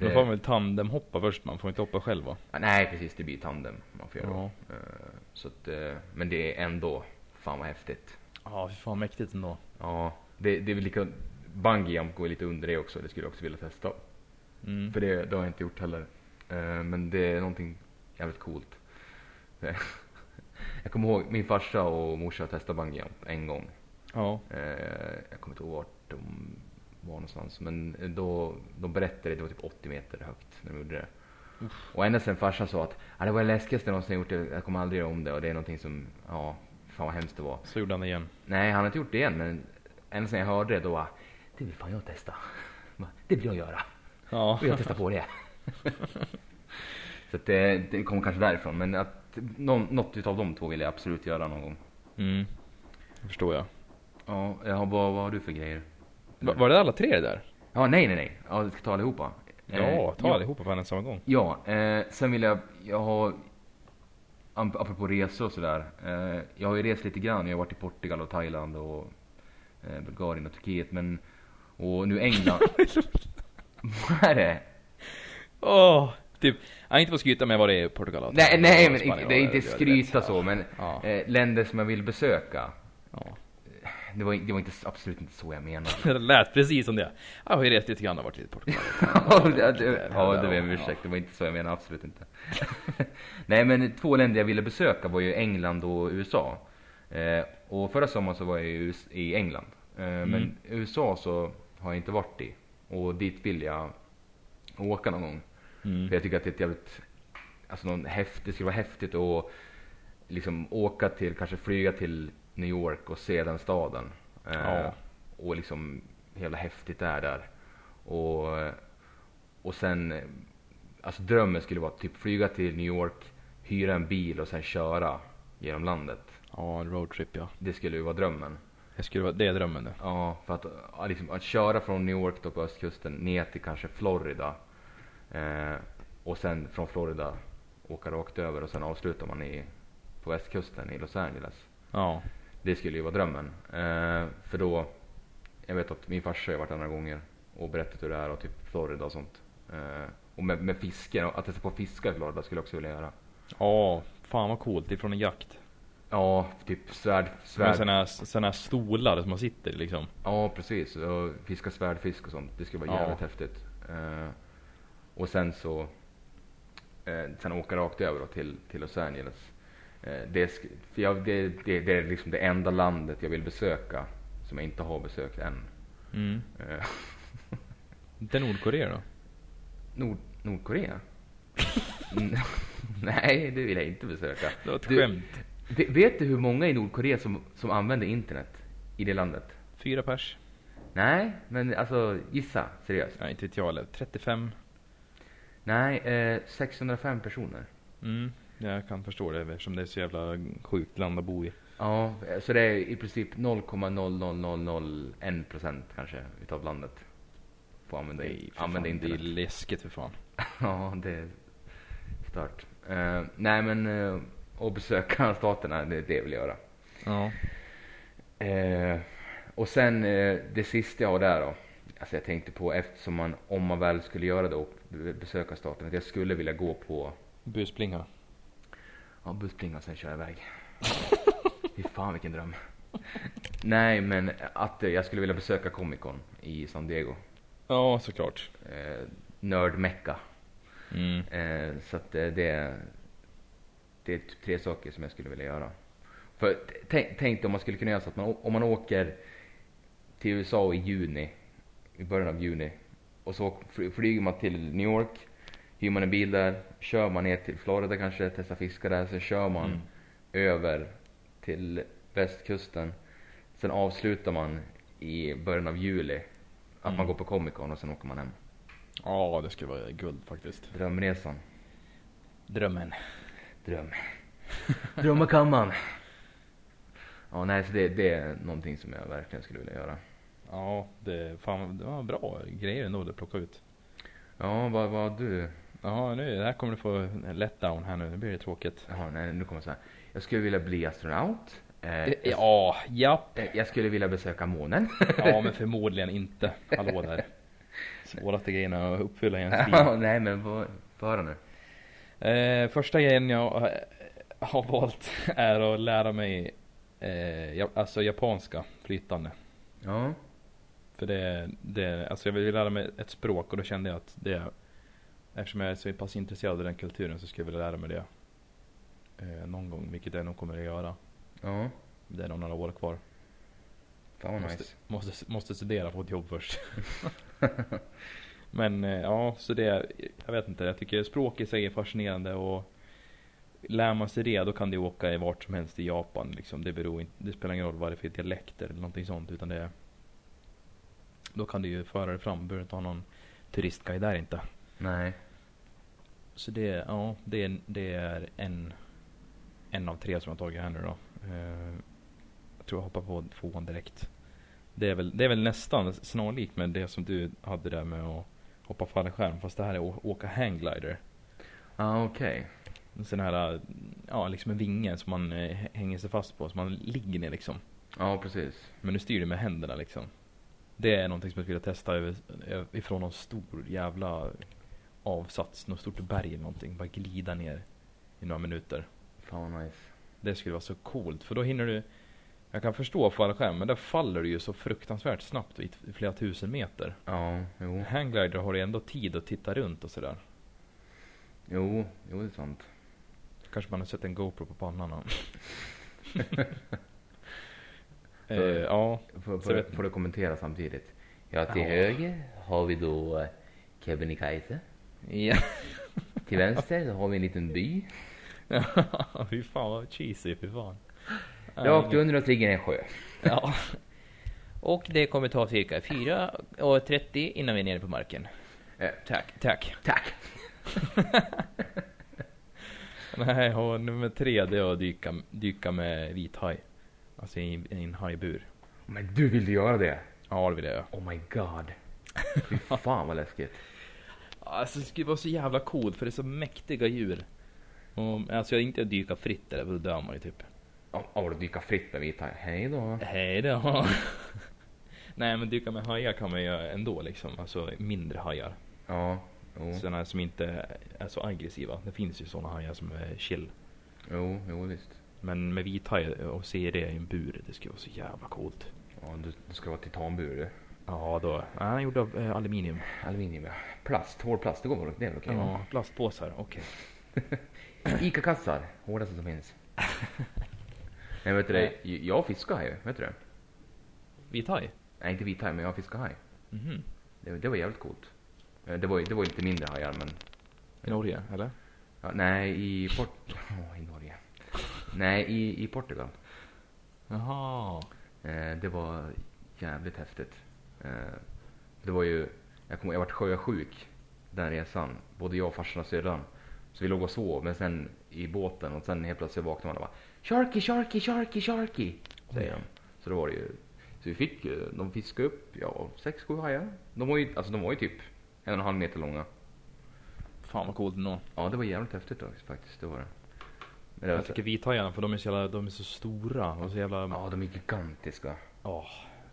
Då får man väl tandemhoppa först, man får inte hoppa själv va? Nej, precis. Det blir tandem man får göra. Ja. Eh, Så att, eh, men det är ändå, fan vad häftigt. Ja, fy fan mäktigt ändå. Ja, det, det är väl lika, bungee går lite under det också. Det skulle jag också vilja testa. Mm. För det, det har jag inte gjort heller. Eh, Men det är någonting jävligt coolt. [laughs] Jag kommer ihåg min farsa och morsa testade bungee jump en gång. Ja. Jag kommer inte ihåg vart de var någonstans. Men då, de berättade, det var typ 80 meter högt när de gjorde det. Och ända sen farsan sa att ah, det var det läskigaste jag någonsin gjort, jag kommer aldrig göra om det. Och det är någonting som, ja, fan vad hemskt det var. Så gjorde han det igen. Nej, han har inte gjort det igen, men ända sen jag hörde det då, det vill fan jag testa. [laughs] Det vill jag göra. Ja. Och jag testar på det. [laughs] Så att det, det kommer kanske därifrån, men att någon, något utav de två vill jag absolut göra någon gång. Mm. Det förstår jag. Ja, jag har, vad, vad har du för grejer? Va, var det alla tre det där? Ja, nej, nej, nej. Ja, vi ska ta allihopa. Ja, Eh, ta allihopa på en samma gång. Ja, eh, sen vill jag, jag har, ap- apropå resor och sådär. Eh, jag har ju rest lite grann. Jag har varit i Portugal och Thailand och eh, Bulgarien och Turkiet. Men, och nu England. [laughs] Vad är det? Åh! typ, jag är inte på skryta med vad det är i Portugal och Nej, nej, men det är ja, inte skryta så, men Ja. eh, länder som jag vill besöka. Ja. Det var, det var inte, absolut inte så jag menade. [laughs] Det lät precis som det. Jag har ju rest lite grann och varit lite Portugal. [laughs] ja, det, ja, ber jag om ursäkt. Det var inte så jag menade, absolut inte. [laughs] Nej, men två länder jag ville besöka var ju England och USA. Eh, och förra sommaren så var jag i, England. Eh, Men USA så har jag inte varit i. Och dit vill jag åka någon gång. Mm. För jag tycker att det är ett jävligt, alltså någon häftigt, det skulle vara häftigt att liksom åka till, kanske flyga till New York och se den staden. Eh, Ja. Och liksom, hur jävla häftigt det är där. Och, och sen, alltså drömmen skulle vara att typ flyga till New York, hyra en bil och sen köra genom landet. Ja, en roadtrip ja. Det skulle ju vara drömmen. Det skulle vara, det är drömmen det. Ja, för att, liksom, att köra från New York då på östkusten ner till kanske Florida. Eh, och sen från Florida åka rakt över och sen avslutar man i, på västkusten i Los Angeles. Ja. Det skulle ju vara drömmen. Eh, för då, jag vet att min farsa har varit där några gånger och berättat hur det är och typ Florida och sånt. Eh, och med, med fiske, att testa på fiska i Florida skulle jag också vilja göra. Ja, fan vad coolt. Ifrån en jakt. Ja, typ svärd, svärd. såna här, stolar som man sitter liksom. Ja, precis. Och fiska svärdfisk och sånt. Det skulle vara Ja. jävligt häftigt. Eh, och sen så, eh, sen åka rakt över då till, till Los Angeles. Eh, det, för jag, det, det, det är liksom det enda landet jag vill besöka som jag inte har besökt än. Mm. Eh, [laughs] Inte Nordkorea då? Nord, Nordkorea? [laughs] [laughs] Nej, det vill jag inte besöka. Det var ett Du- skämt. Ve- Vet du hur många i Nordkorea som, som använder internet i det landet? Fyra pers? Nej, men alltså gissa seriöst. Ja, inte vet jag heller. 35? Nej, eh, 605 personer. Mm. Jag kan förstå det eftersom det är så jävla sjukt land att bo i. Ja, så det är i princip 0,00001 procent kanske utav landet. Får använda, Nej, för använda fan, det är internet. läskigt för fan. [laughs] Ja, det är stört. Eh, nej men, uh, att besöka [laughs] staterna, det, det vill jag göra. Ja. Eh, och sen eh, det sista jag har där då. Alltså jag tänkte på eftersom man, om man väl skulle göra det och be- besöka staten, att jag skulle vilja gå på, Busplinga. Ja bussplinga och sen köra iväg. [laughs] Fy fan vilken dröm. Nej men att jag skulle vilja besöka Comic Con i San Diego. Ja, såklart. Eh, Nördmecka. Mm. Eh, så att eh, det, det är typ tre saker som jag skulle vilja göra. För tänk, tänk om man skulle kunna göra så att man, om man åker till USA i juni, i början av juni, och så flyger man till New York, hyr man en bil där, kör man ner till Florida kanske, testar fiska där, sen kör man Mm. över till västkusten. Sen avslutar man i början av juli, att Mm. man går på Comic Con och sen åker man hem. Ja, det skulle vara guld faktiskt. Drömresan. Drömmen. Dröm. [laughs] Drömmar kan man. Ja, nej, så det, det är någonting som jag verkligen skulle vilja göra. Ja, det, fan, det var bra grejer ändå du plockade ut. Ja, vad, vad du? Ja, nu, det här kommer du få en letdown här nu. Nu blir det tråkigt. Jaha, nej, nu kommer jag säga. Jag skulle vilja bli astronaut. Eh, jag, Ja, japp. eh, jag skulle vilja besöka månen. Ja, men förmodligen inte. Hallå där. Svåraste grejerna att uppfylla i ens liv. ja, nej, men vad, få höra nu. Eh, första grejen jag eh, har valt är att lära mig eh, alltså japanska flytande. Ja, För det, det, alltså jag vill lära mig ett språk och då kände jag att det, eftersom jag är så pass intresserad av den kulturen så skulle jag vilja lära mig det eh, någon gång, vilket jag nog kommer att göra. ja. Det är nog några år kvar. Fan vad Måste, nice. måste, måste studera på ett jobb först. [laughs] Men eh, ja, så det, jag vet inte, jag tycker språk i sig är fascinerande och lär man sig det då kan du åka i vart som helst i Japan liksom. Det beror inte, det spelar ingen roll vad det är för dialekter eller någonting sånt utan det då kan du ju föra dig fram, behöver inte ha någon turistguide där inte. Nej. Så det, ja, det, är- det är en, en av tre som jag tagit här nu då. Eh, jag tror jag hoppar på tvåan direkt. Det är, väl, det är väl nästan snarlikt med det som du hade där med att hoppa fallskärm. Fast det här är att åka hangglider. Ja, okej. En sån här, ja liksom en vinge som man eh, hänger sig fast på. Så man ligger ner liksom. Ja, precis. Men du styr det med händerna liksom. Det är någonting som jag skulle vilja testa ifrån någon stor jävla avsats. Något stort berg eller någonting. Bara glida ner i några minuter. Fan vad nice. Det skulle vara så coolt. För då hinner du Jag kan förstå fallskärm men där faller du ju så fruktansvärt snabbt i flera tusen meter. Ja, jo. Hangglider har du ändå tid att titta runt och sådär. Jo, jo det är sant. Kanske man har sett en GoPro på pannan. ja. [laughs] eh, ja, Får, får, vet- får du kommentera samtidigt? Ja, till Ja. höger har vi då eh, Kebnekaise. Ja. [laughs] Till vänster så har vi en liten by. [laughs] fy fan vad cheesy, fy fan. Rakt under oss ligger en sjö. [laughs] Ja. Och det kommer ta cirka 4.30 innan vi är nere på marken. Eh, Tack, tack. tack! Nej, och nummer tre det är att dyka, dyka med vit haj. Alltså i, en hajbur. Men du vill du göra det? Ja, det vill jag. Oh my god. Fy fan vad läskigt. Alltså det skulle vara så jävla coolt för det är så mäktiga djur. Och, alltså jag inte dyka fritt där, då dör man ju typ. Ja, oh, du dyka fritt med vita. Hej då. Hej då. [laughs] Nej men dyka med hajar kan man göra ändå liksom. Alltså mindre hajar. Ja, jo, Sådana som inte är så aggressiva. Det finns ju sådana hajar som är chill. jo, jo visst. Men med vit haj och se det i en bur, det skulle vara så jävla coolt. Ja, du, du ska vara titanbur du. Ja då. Ja, han är gjord av eh, aluminium. Aluminium ja. Plast, hård plast, det går väl? Det är väl okej? Ja, plastpåsar, okej. [laughs] Ica-kassar, hårdaste som finns. [laughs] Nej vet du det, jag fiskar haj, vet du det? Vit haj? Nej inte vit haj, men jag fiskar haj. Mhm. Det, det var jävligt coolt. Eh, Det var, ju- det var ju lite mindre hajar men... I Norge, eller? Ja, nej i Port... Åh, i Norge. Nej i, i Portugal. Jaha. Eh, det var jävligt häftigt. Eh, det var ju... Jag kommer jag vart sjösjuk den resan. Både jag, farsan och syrran. Så vi låg och sov, men sen i båten och sen helt plötsligt vaknade man och bara Sharky, Sharky, Sharky, Sharky! Säger de. Så då var det ju... Så vi fick ju, de fiskade upp, ja, sex, sju hajar. De var ju, alltså de var ju typ en och en halv meter långa. Fan vad coolt ändå. Ja, det var jävligt häftigt också, faktiskt. Det var det. Men det Jag tycker vithajarna för de är så jävla, de är så stora och så jävla... Ja, de är gigantiska. Åh,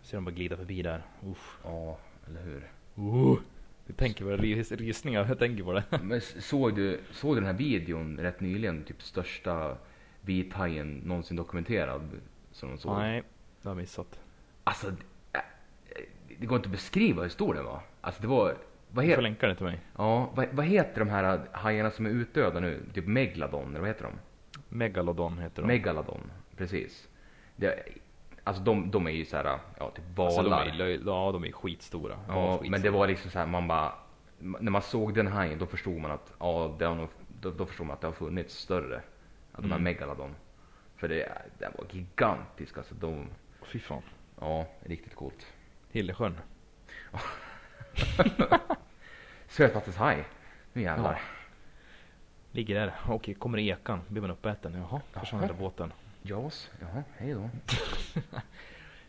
ser de bara glida förbi där. Uff. Ja, Eller hur? Oh, du tänker på det, rys- rysningar, jag tänker på det. Men såg du, såg du den här videon rätt nyligen? Typ största vithajen någonsin dokumenterad. Som de såg. Nej, det har jag missat. Alltså, det går inte att beskriva hur stor den var. Alltså det var, vad Du får heter, länka det till mig. ja, vad, vad heter de här hajarna som är utdöda nu? Typ Megalodon, eller vad heter de? Megalodon heter de. Megalodon, precis. Det, alltså de, de är ju så här, ja typ valar. Alltså, de är, ja, de är skitstora. Ja, Var men skitstora. det var liksom så här, man bara, när man såg den hajen då förstod man att, ja, det har nog, då, då förstod man att det har funnits större. Att de här Mm. megalodon. För det, det var gigantisk alltså. De, Fy fan. ja, riktigt coolt. Hillesjön. [laughs] Sötvattenshaj. Nu jävlar. Ja. Ligger där. Okej, kommer ekan. Blir man uppäten? Jaha, försvann båten. Jaws, jaha, hej då. [laughs]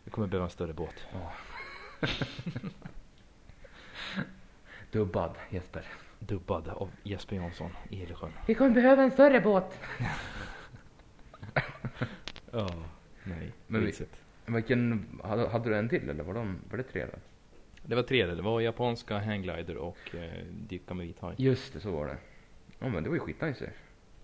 Vi kommer behöva en större båt. Dubbad Jesper. Dubbad av Jesper Jansson i Hillesjön. Vi kommer behöva en större båt. Ja. Nej, Men vi-. Vilken, hade, hade du en till eller var, de, var det tre då? Det var tre det. Var japanska hangglider och eh, dyka med vithaj. Just det, så var det. Ja men det var ju skitnice.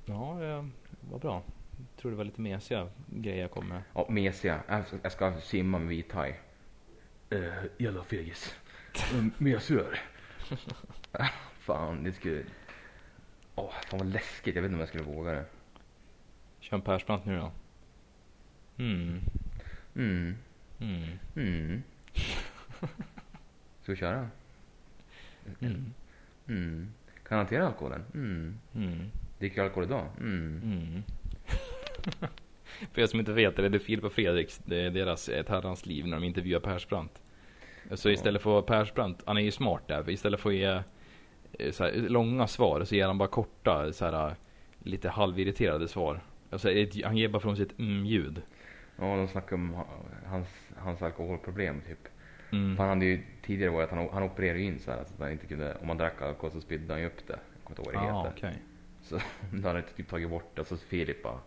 Ja, det var bra. Jag tror det var lite mesiga grejer jag kom med. Ja, mesiga. Jag ska, jag ska simma med vithaj. Uh, jävla fegis. Uh, Mesigare. fan, det skulle... Åh, fan vad läskigt. Jag vet inte om jag skulle våga det. Kör en Persbrandt nu då. Mm. Mm, Mm. mm. Ska vi köra? Mm. Mm. Kan hantera alkoholen? Mm. Mm. Dricker alkohol idag? Mm. Mm. [laughs] För er som inte vet det, det är Filip och Fredriks, det är deras ett herrans liv när de intervjuar Persbrandt. Så istället för Persbrandt, han är ju smart där, istället för att ge eh, här, långa svar så ger han bara korta, så här, lite halvirriterade svar. Alltså, ett, han ger bara från sitt mm-ljud. Ja, de snackar om ha- hans, hans alkoholproblem typ. Mm. Han hade ju tidigare varit att han, han opererade in så här att han inte kunde, om man drack alkohol så spydde han ju upp det. Jag kommer inte ihåg vad det Ah, heter. okej. Så [laughs] då hade han typ tagit bort det. Så Filip bara,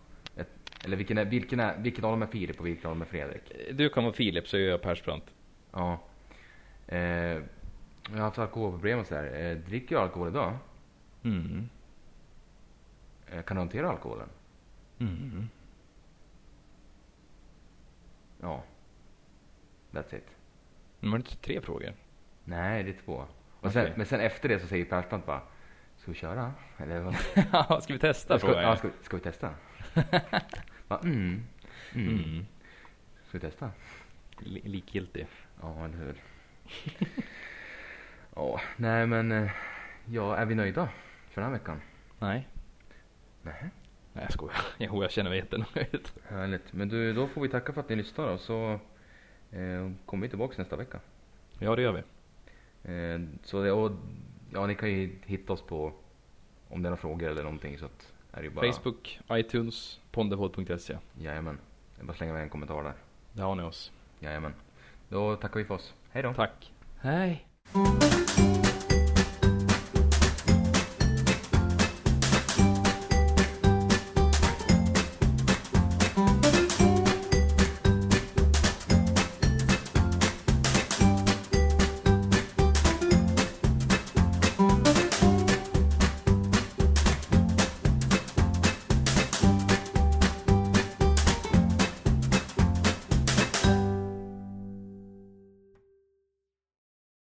eller vilken, är, vilken, är, vilken av dem är Filip och vilken av dem är Fredrik? Du kan vara Filip så gör jag Persbrandt. Ja. Eh, jag har haft alkoholproblem och så här. Eh, dricker du alkohol idag? Mm. Eh, kan du hantera alkoholen? Mm. Ja. That's it. Men var det inte tre frågor? Nej, det är två. Och sen. Men sen efter det så säger Persbrandt bara, ska vi köra? Eller vad? [laughs] Ska vi testa? Ska, ja, jag. ska, ska vi testa? Va, mm. Mm. Mm. Ska vi testa? Li- Likgiltig. Ja, eller hur? [laughs] Ja, nej men, eh, ja, är vi nöjda för den här veckan? Nej. Nej. Nej jag skojar. [laughs] Jo jag känner mig jättenöjd. Härligt. Men du, då får vi tacka för att ni lyssnar och så eh, kommer vi tillbaks nästa vecka. Ja det gör vi. Eh, så det, och, ja, ni kan ju hitta oss på, om det är några frågor eller någonting så att bara... Facebook, iTunes, pondepod.se. Jajamän. Är bara slänga iväg en kommentar där. Där har ni oss. Jajamän. Då tackar vi för oss. Hej då. Tack. Hej.